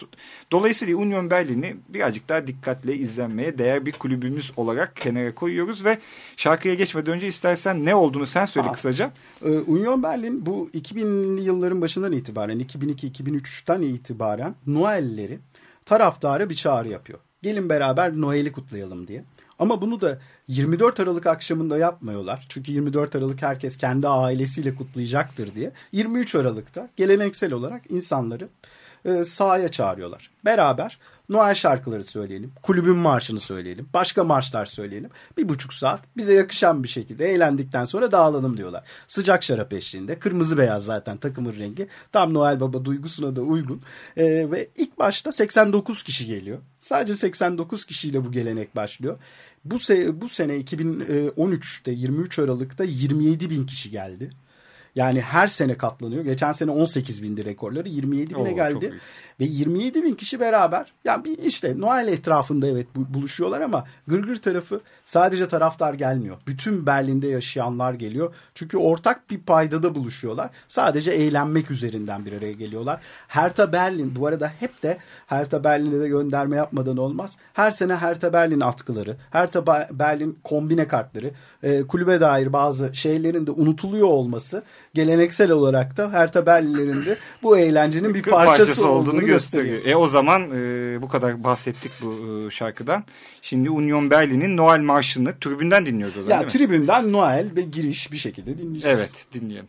Dolayısıyla Union Berlin'i birazcık daha dikkatle izlenmeye değer bir kulübümüz olarak kenara koyuyoruz ve şarkıya geçmeden önce istersen ne olduğunu sen söyle Aa, kısaca. E, Union Berlin bu 2000'li yılların başından itibaren 2002-2003'ten itibaren Noel'leri taraftara bir çağrı yapıyor. Gelin beraber Noel'i kutlayalım diye. Ama bunu da 24 Aralık akşamında yapmıyorlar. Çünkü 24 Aralık herkes kendi ailesiyle kutlayacaktır diye. 23 Aralık'ta geleneksel olarak insanları e, sahaya çağırıyorlar. Beraber Noel şarkıları söyleyelim. Kulübün marşını söyleyelim. Başka marşlar söyleyelim. Bir buçuk saat bize yakışan bir şekilde eğlendikten sonra dağılalım diyorlar. Sıcak şarap eşliğinde. Kırmızı beyaz zaten takımın rengi. Tam Noel Baba duygusuna da uygun. Ee, ve ilk başta 89 kişi geliyor. Sadece 89 kişiyle bu gelenek başlıyor. Bu, se bu sene 2013'te 23 Aralık'ta 27 bin kişi geldi. Yani her sene katlanıyor. Geçen sene 18 bindi rekorları 27 bine Oo, geldi. Ve 27 bin kişi beraber yani bir işte Noel etrafında evet bu- buluşuyorlar ama Gırgır tarafı sadece taraftar gelmiyor. Bütün Berlin'de yaşayanlar geliyor. Çünkü ortak bir paydada buluşuyorlar. Sadece eğlenmek üzerinden bir araya geliyorlar. Hertha Berlin bu arada hep de Hertha Berlin'e de gönderme yapmadan olmaz. Her sene Hertha Berlin atkıları, Hertha Berlin kombine kartları, e, kulübe dair bazı şeylerin de unutuluyor olması geleneksel olarak da Hertha Berlinlerin de bu eğlencenin bir parçası, olduğunu, gösteriyor. E o zaman e, bu kadar bahsettik bu e, şarkıdan. Şimdi Union Berlin'in Noel Marşı'nı tribünden dinliyoruz o zaman Ya tribünden Noel ve giriş bir şekilde dinleyeceğiz. Evet dinleyelim.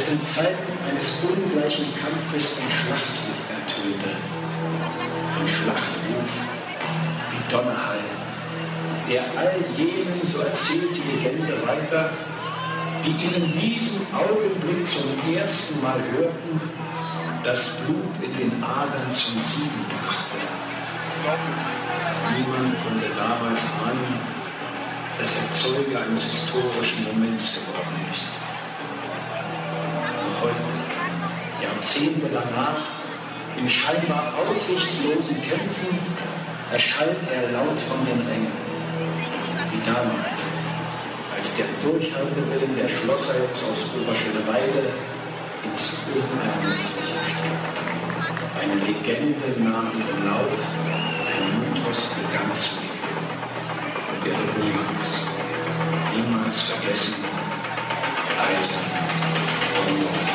Als in Zeiten eines ungleichen Kampfes ein Schlachtruf ertönte. Ein Schlachtruf wie Donnerhall, der all jenen, so erzählt die Legende weiter, die ihn in diesem Augenblick zum ersten Mal hörten, das Blut in den Adern zum Siegen brachte. Niemand konnte damals ahnen, dass er Zeuge eines historischen Moments geworden ist. Jahrzehnte danach, in scheinbar aussichtslosen Kämpfen, erscheint er laut von den Rängen. Wie damals, als der Durchhaltewillen der Schlosserjungs aus Oberschöneweide ins Unermessliche stieg. Eine Legende nahm ihren Lauf, ein Mythos begann zu leben. Und er wird niemals, niemals vergessen, Eisen Union.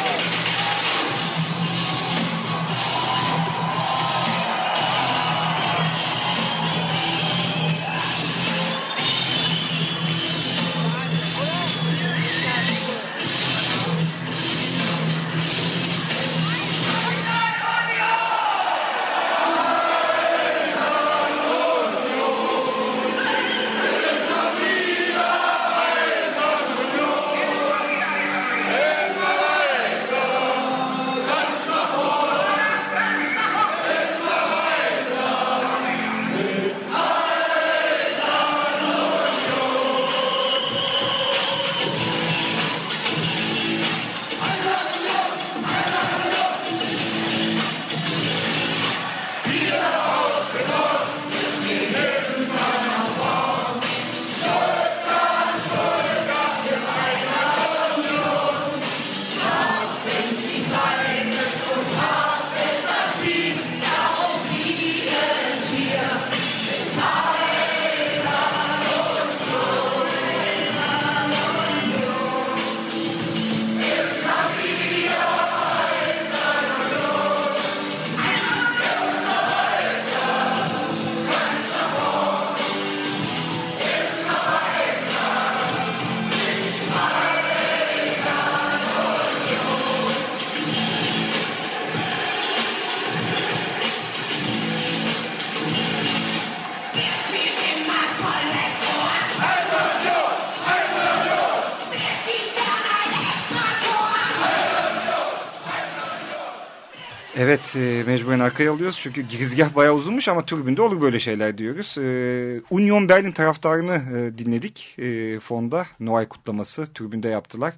Evet e, mecburen arkaya alıyoruz çünkü girizgah bayağı uzunmuş ama tribünde olur böyle şeyler diyoruz. E, Union Berlin taraftarını e, dinledik e, fonda Noel kutlaması tribünde yaptılar.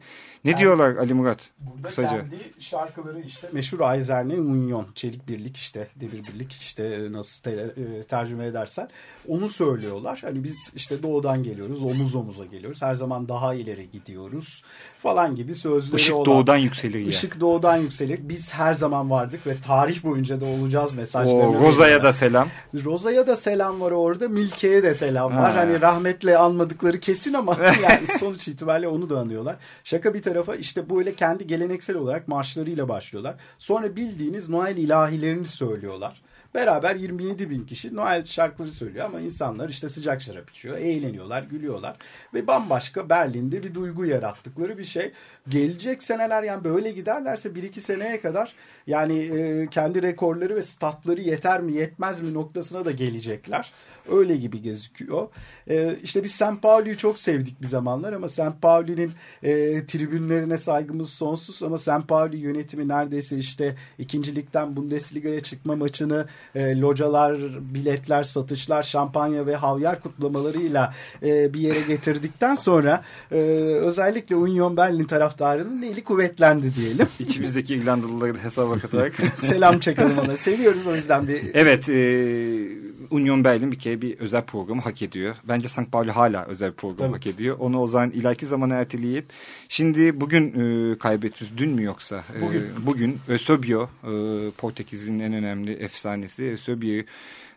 Ne yani, diyorlar Ali Murat? Burada Kısaca. kendi şarkıları işte meşhur Eiserne Union, Çelik Birlik işte Demir Birlik işte nasıl te, e, tercüme edersen onu söylüyorlar. Hani biz işte doğudan geliyoruz, omuz omuza geliyoruz. Her zaman daha ileri gidiyoruz falan gibi sözleri Işık olan. doğudan yükselir. Işık doğudan yükselir. Biz her zaman vardık ve tarih boyunca da olacağız mesajlarını. O, Roza'ya da selam. Roza'ya da selam var orada. Milke'ye de selam var. Ha. Hani rahmetle anmadıkları kesin ama yani sonuç itibariyle onu da anıyorlar. Şaka bir tarafa işte böyle kendi geleneksel olarak marşlarıyla başlıyorlar. Sonra bildiğiniz Noel ilahilerini söylüyorlar. Beraber 27 bin kişi Noel şarkıları söylüyor ama insanlar işte sıcak şarap içiyor, eğleniyorlar, gülüyorlar. Ve bambaşka Berlin'de bir duygu yarattıkları bir şey. Gelecek seneler yani böyle giderlerse 1-2 seneye kadar yani e, kendi rekorları ve statları yeter mi yetmez mi noktasına da gelecekler. Öyle gibi gözüküyor. E, işte biz St. Pauli'yi çok sevdik bir zamanlar ama St. Pauli'nin e, tribünlerine saygımız sonsuz ama St. Pauli yönetimi neredeyse işte ikincilikten Bundesliga'ya çıkma maçını e, localar, biletler, satışlar, şampanya ve havyar kutlamalarıyla e, bir yere getirdikten sonra e, özellikle Union Berlin taraftarının eli kuvvetlendi diyelim. İçimizdeki İrlandalıları hesaba katarak. Selam çakalım onları. Seviyoruz o yüzden bir... Evet. E, Union Berlin bir kere bir özel programı hak ediyor. Bence St. Pauli hala özel program Tabii. hak ediyor. Onu o zaman ileriki zamana erteleyip şimdi bugün e, kaybettiğimiz dün mü yoksa? Bugün. E, bugün Ösöbio e, Portekiz'in en önemli efsanesi Ösöbio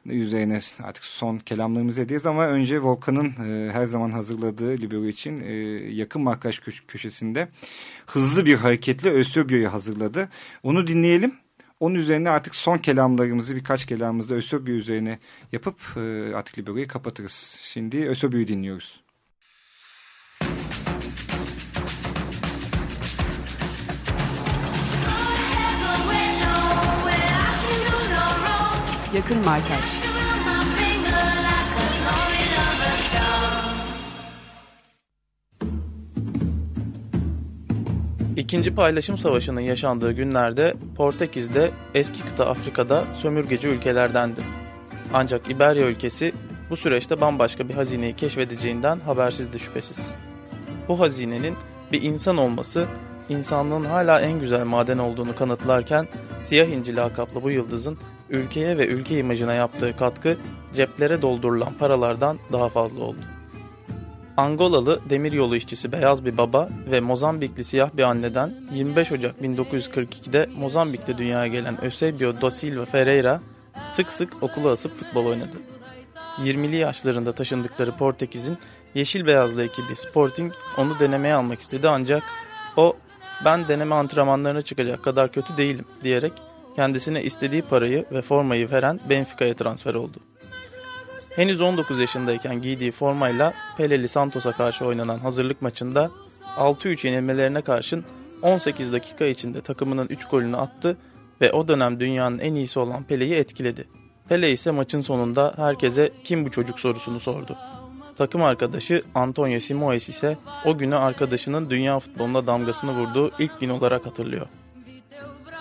üzerine artık son kelamlarımızı edeceğiz ama önce Volkan'ın e, her zaman hazırladığı Libero için e, yakın markaj köşesinde hızlı bir hareketle Ösöbio'yu hazırladı. Onu dinleyelim. Onun üzerine artık son kelamlarımızı birkaç kelamımızda Ösöbü üzerine yapıp e, artık Libero'yu kapatırız. Şimdi Ösöbü'yü dinliyoruz. Yakın Markaj İkinci paylaşım savaşının yaşandığı günlerde Portekiz'de eski kıta Afrika'da sömürgeci ülkelerdendi. Ancak İberya ülkesi bu süreçte bambaşka bir hazineyi keşfedeceğinden habersizdi şüphesiz. Bu hazinenin bir insan olması insanlığın hala en güzel maden olduğunu kanıtlarken siyah inci lakaplı bu yıldızın ülkeye ve ülke imajına yaptığı katkı ceplere doldurulan paralardan daha fazla oldu. Angolalı demiryolu işçisi beyaz bir baba ve Mozambikli siyah bir anneden 25 Ocak 1942'de Mozambik'te dünyaya gelen Eusebio da Silva Ferreira sık sık okula asıp futbol oynadı. 20'li yaşlarında taşındıkları Portekiz'in yeşil beyazlı ekibi Sporting onu denemeye almak istedi ancak o ben deneme antrenmanlarına çıkacak kadar kötü değilim diyerek kendisine istediği parayı ve formayı veren Benfica'ya transfer oldu. Henüz 19 yaşındayken giydiği formayla Peleli Santos'a karşı oynanan hazırlık maçında 6-3 yenilmelerine karşın 18 dakika içinde takımının 3 golünü attı ve o dönem dünyanın en iyisi olan Pele'yi etkiledi. Pele ise maçın sonunda herkese kim bu çocuk sorusunu sordu. Takım arkadaşı Antonio Simoes ise o günü arkadaşının dünya futbolunda damgasını vurduğu ilk gün olarak hatırlıyor.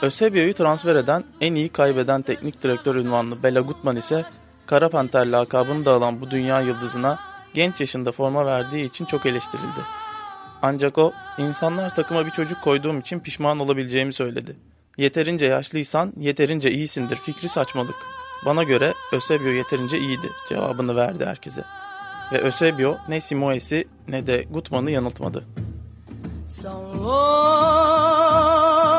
Eusebio'yu transfer eden en iyi kaybeden teknik direktör ünvanlı Bela Gutman ise Kara Panter lakabını da alan bu dünya yıldızına genç yaşında forma verdiği için çok eleştirildi. Ancak o, insanlar takıma bir çocuk koyduğum için pişman olabileceğimi söyledi. Yeterince yaşlıysan yeterince iyisindir fikri saçmalık. Bana göre Ösebio yeterince iyiydi cevabını verdi herkese. Ve Ösebio ne Simoes'i ne de Gutman'ı yanıltmadı. Eu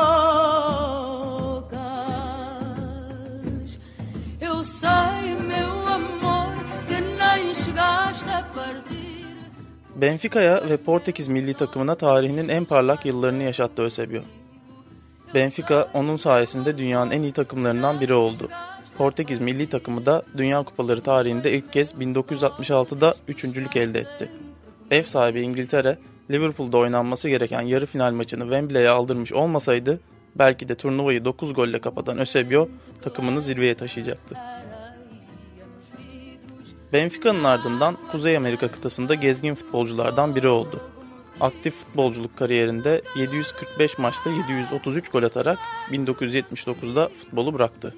Benfica'ya ve Portekiz milli takımına tarihinin en parlak yıllarını yaşattı Eusebio. Benfica onun sayesinde dünyanın en iyi takımlarından biri oldu. Portekiz milli takımı da Dünya Kupaları tarihinde ilk kez 1966'da üçüncülük elde etti. Ev sahibi İngiltere, Liverpool'da oynanması gereken yarı final maçını Wembley'e aldırmış olmasaydı belki de turnuvayı 9 golle kapatan Eusebio takımını zirveye taşıyacaktı. Benfica'nın ardından Kuzey Amerika kıtasında gezgin futbolculardan biri oldu. aktif futbolculuk kariyerinde 745 maçta 733 gol atarak 1979'da futbolu bıraktı.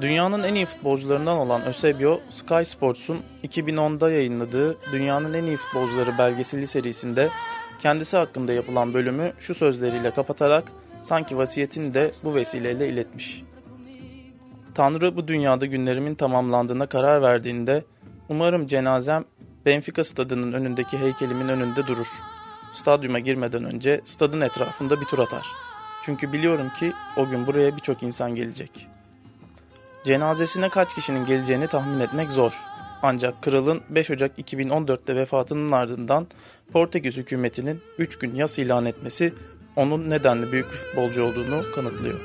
Dünyanın en iyi futbolcularından olan Eusebio, Sky Sports'un 2010'da yayınladığı Dünyanın En İyi Futbolcuları belgeseli serisinde kendisi hakkında yapılan bölümü şu sözleriyle kapatarak sanki vasiyetini de bu vesileyle iletmiş. Tanrı bu dünyada günlerimin tamamlandığına karar verdiğinde umarım cenazem Benfica stadının önündeki heykelimin önünde durur. Stadyuma girmeden önce stadın etrafında bir tur atar. Çünkü biliyorum ki o gün buraya birçok insan gelecek. Cenazesine kaç kişinin geleceğini tahmin etmek zor. Ancak kralın 5 Ocak 2014'te vefatının ardından Portekiz hükümetinin 3 gün yas ilan etmesi onun nedenli büyük bir futbolcu olduğunu kanıtlıyor.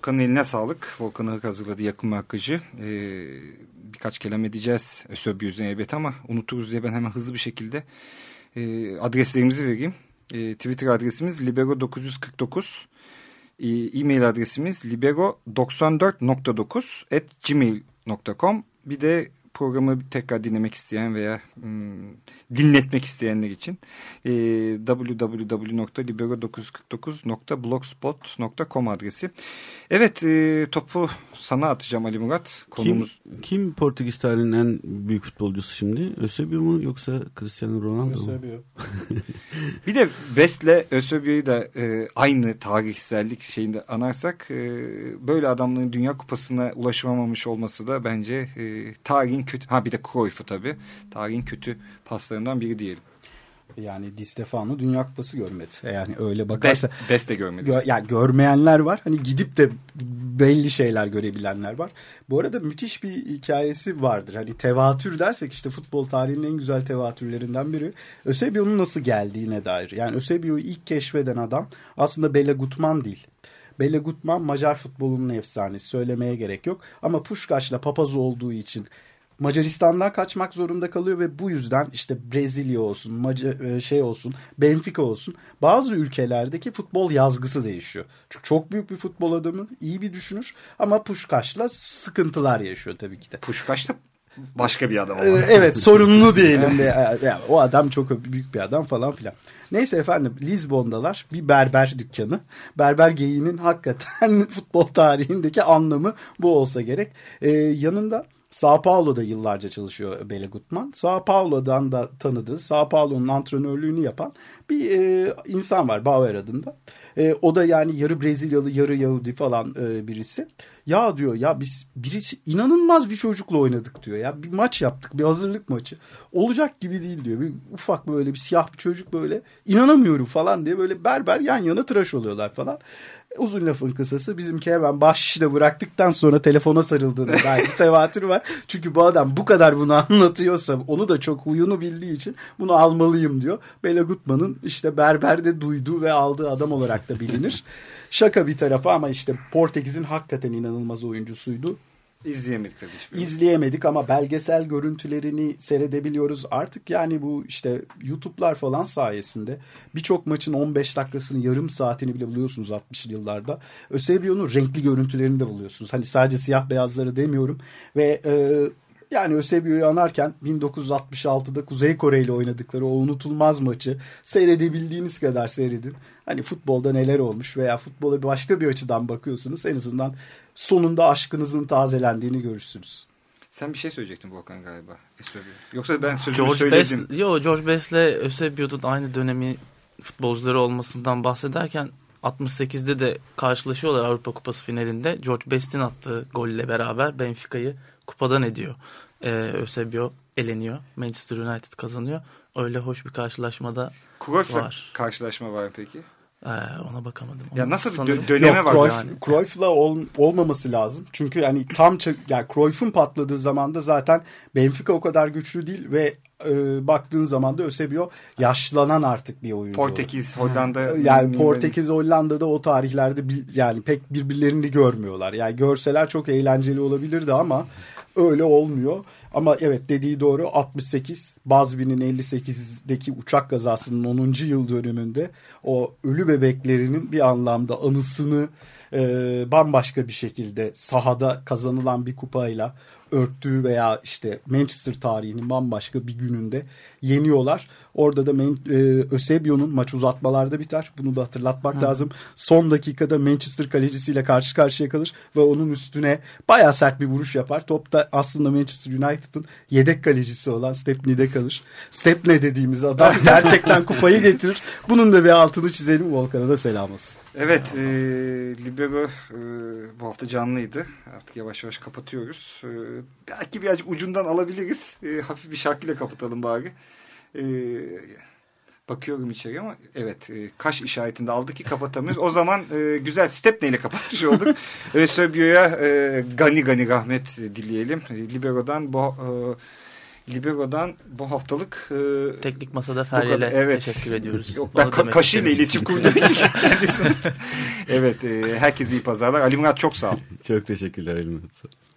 Volkan'ın eline sağlık. Volkan'ı hazırladı yakın markacı. Ee, birkaç kelam edeceğiz Ösöbüyüz'ün elbette ama unuturuz diye ben hemen hızlı bir şekilde e, adreslerimizi vereyim. E, Twitter adresimiz libero949 e, e-mail adresimiz libero94.9 at gmail.com bir de programı tekrar dinlemek isteyen veya hmm, dinletmek isteyenler için e, www.libero949.blogspot.com adresi. Evet e, topu sana atacağım Ali Murat. Konumuz... Kim, kim Portekiz tarihinin en büyük futbolcusu şimdi? Eusebio mu yoksa Cristiano Ronaldo Eusebio. mu? Bir de Best'le Eusebio'yu da e, aynı tarihsellik şeyinde anarsak e, böyle adamların Dünya Kupası'na ulaşamamış olması da bence e, tarihin kötü ha bir de Cruyff'u tabii tarihin kötü paslarından biri diyelim. Yani Di Stefano Dünya Kupası görmedi. Yani öyle bakarsa. Best, Best de görmedi. Gö yani görmeyenler var. Hani gidip de belli şeyler görebilenler var. Bu arada müthiş bir hikayesi vardır. Hani tevatür dersek işte futbol tarihinin en güzel tevatürlerinden biri. Eusebio'nun nasıl geldiğine dair. Yani Eusebio'yu ilk keşfeden adam aslında Bela Gutman değil. Bela Gutman Macar futbolunun efsanesi. Söylemeye gerek yok. Ama Puşkaş'la papaz olduğu için Macaristan'dan kaçmak zorunda kalıyor ve bu yüzden işte Brezilya olsun, Macar, şey olsun, Benfica olsun bazı ülkelerdeki futbol yazgısı değişiyor. Çünkü çok büyük bir futbol adamı, iyi bir düşünür ama Puşkaş'la sıkıntılar yaşıyor tabii ki de. Puşkaş da başka bir adam ama. evet sorunlu diyelim. yani, o adam çok büyük bir adam falan filan. Neyse efendim Lizbon'dalar bir berber dükkanı. Berber geyiğinin hakikaten futbol tarihindeki anlamı bu olsa gerek. Ee, yanında Sao Paulo'da yıllarca çalışıyor Bela Gutman. Sao Paulo'dan da tanıdığı, Sao Paulo'nun antrenörlüğünü yapan bir e, insan var Bauer adında. E, o da yani yarı Brezilyalı, yarı Yahudi falan e, birisi. Ya diyor ya biz birisi inanılmaz bir çocukla oynadık diyor ya. Bir maç yaptık, bir hazırlık maçı. Olacak gibi değil diyor. Bir ufak böyle bir siyah bir çocuk böyle inanamıyorum falan diye böyle berber yan yana tıraş oluyorlar falan. Uzun lafın kısası bizimki hemen bahşişle bıraktıktan sonra telefona sarıldığını dair tevatür var. Çünkü bu adam bu kadar bunu anlatıyorsa onu da çok huyunu bildiği için bunu almalıyım diyor. Bela Gutman'ın işte berberde duyduğu ve aldığı adam olarak da bilinir. Şaka bir tarafa ama işte Portekiz'in hakikaten inanılmaz oyuncusuydu. İzleyemedik tabii. Hiçbir İzleyemedik ama belgesel görüntülerini seyredebiliyoruz. Artık yani bu işte YouTube'lar falan sayesinde birçok maçın 15 dakikasını yarım saatini bile buluyorsunuz 60'lı yıllarda. Eusebio'nun renkli görüntülerini de buluyorsunuz. Hani sadece siyah beyazları demiyorum ve e, yani Eusebio'yu anarken 1966'da Kuzey Kore ile oynadıkları o unutulmaz maçı seyredebildiğiniz kadar seyredin. Hani futbolda neler olmuş veya futbola başka bir açıdan bakıyorsunuz en azından sonunda aşkınızın tazelendiğini görürsünüz. Sen bir şey söyleyecektin Volkan galiba. Eusebio. Yoksa ben sözümü George söyledim. Best, yo, George Best'le Eusebio'nun aynı dönemi futbolcuları olmasından bahsederken 68'de de karşılaşıyorlar Avrupa Kupası finalinde. George Best'in attığı golle beraber Benfica'yı kupadan ediyor. Ee, Eusebio eleniyor. Manchester United kazanıyor. Öyle hoş bir karşılaşmada Cruyff'la var. karşılaşma var peki? Ee, ona bakamadım. Ya Ona nasıl bir sanırım- dö- döneme Yok, var Cruyff, yani. Cruyff'la ol- olmaması lazım. Çünkü yani tam yani Cruyff'un patladığı zamanda zaten Benfica o kadar güçlü değil ve e, baktığın zaman da Eusebio yaşlanan artık bir oyuncu. Portekiz, Hollanda. Yani Portekiz, Hollanda'da o tarihlerde bil- yani pek birbirlerini görmüyorlar. Yani görseler çok eğlenceli olabilirdi ama öyle olmuyor. Ama evet dediği doğru 68 Bazbi'nin 58'deki uçak kazasının 10. yıl dönümünde o ölü bebeklerinin bir anlamda anısını e, bambaşka bir şekilde sahada kazanılan bir kupayla örttüğü veya işte Manchester tarihinin bambaşka bir gününde yeniyorlar. Orada da Man- e, Eusebio'nun maç uzatmalarda biter. Bunu da hatırlatmak lazım. Son dakikada Manchester kalecisiyle karşı karşıya kalır ve onun üstüne baya sert bir vuruş yapar. Top da aslında Manchester United'ın yedek kalecisi olan Stepney'de kalır. Stepney dediğimiz adam gerçekten kupayı getirir. Bunun da bir altını çizelim. Volkan'a da selam olsun. Evet, e, Libero e, bu hafta canlıydı. Artık yavaş yavaş kapatıyoruz. E, belki birazcık ucundan alabiliriz. E, hafif bir şarkıyla kapatalım bari. E, bakıyorum içeri ama evet e, kaş işaretinde aldı ki kapatamıyoruz. O zaman e, güzel Stepney ile kapatmış olduk. Eusebio'ya e, gani gani rahmet dileyelim. E, Libero'dan bu e, Libero'dan bu haftalık e, Teknik Masada. Feryal'e Evet. teşekkür ediyoruz. Yok ben ka- kaşıyla iletişim kurduğum için kendisine. evet e, herkese iyi pazarlar. Ali Murat çok sağ ol. Çok teşekkürler Elmas. Libero.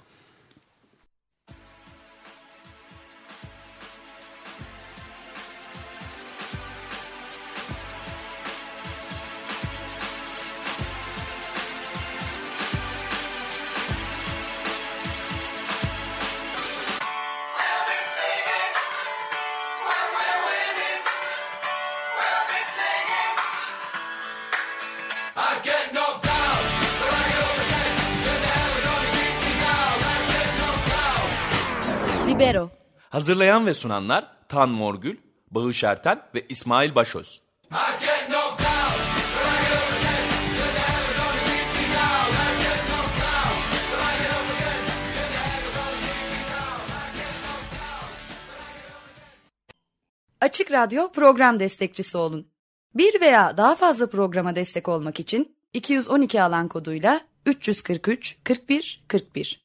Hazırlayan ve sunanlar Tan Morgül, Bağış Erten ve İsmail Başöz. Açık Radyo program destekçisi olun. Bir veya daha fazla programa destek olmak için 212 alan koduyla 343 41 41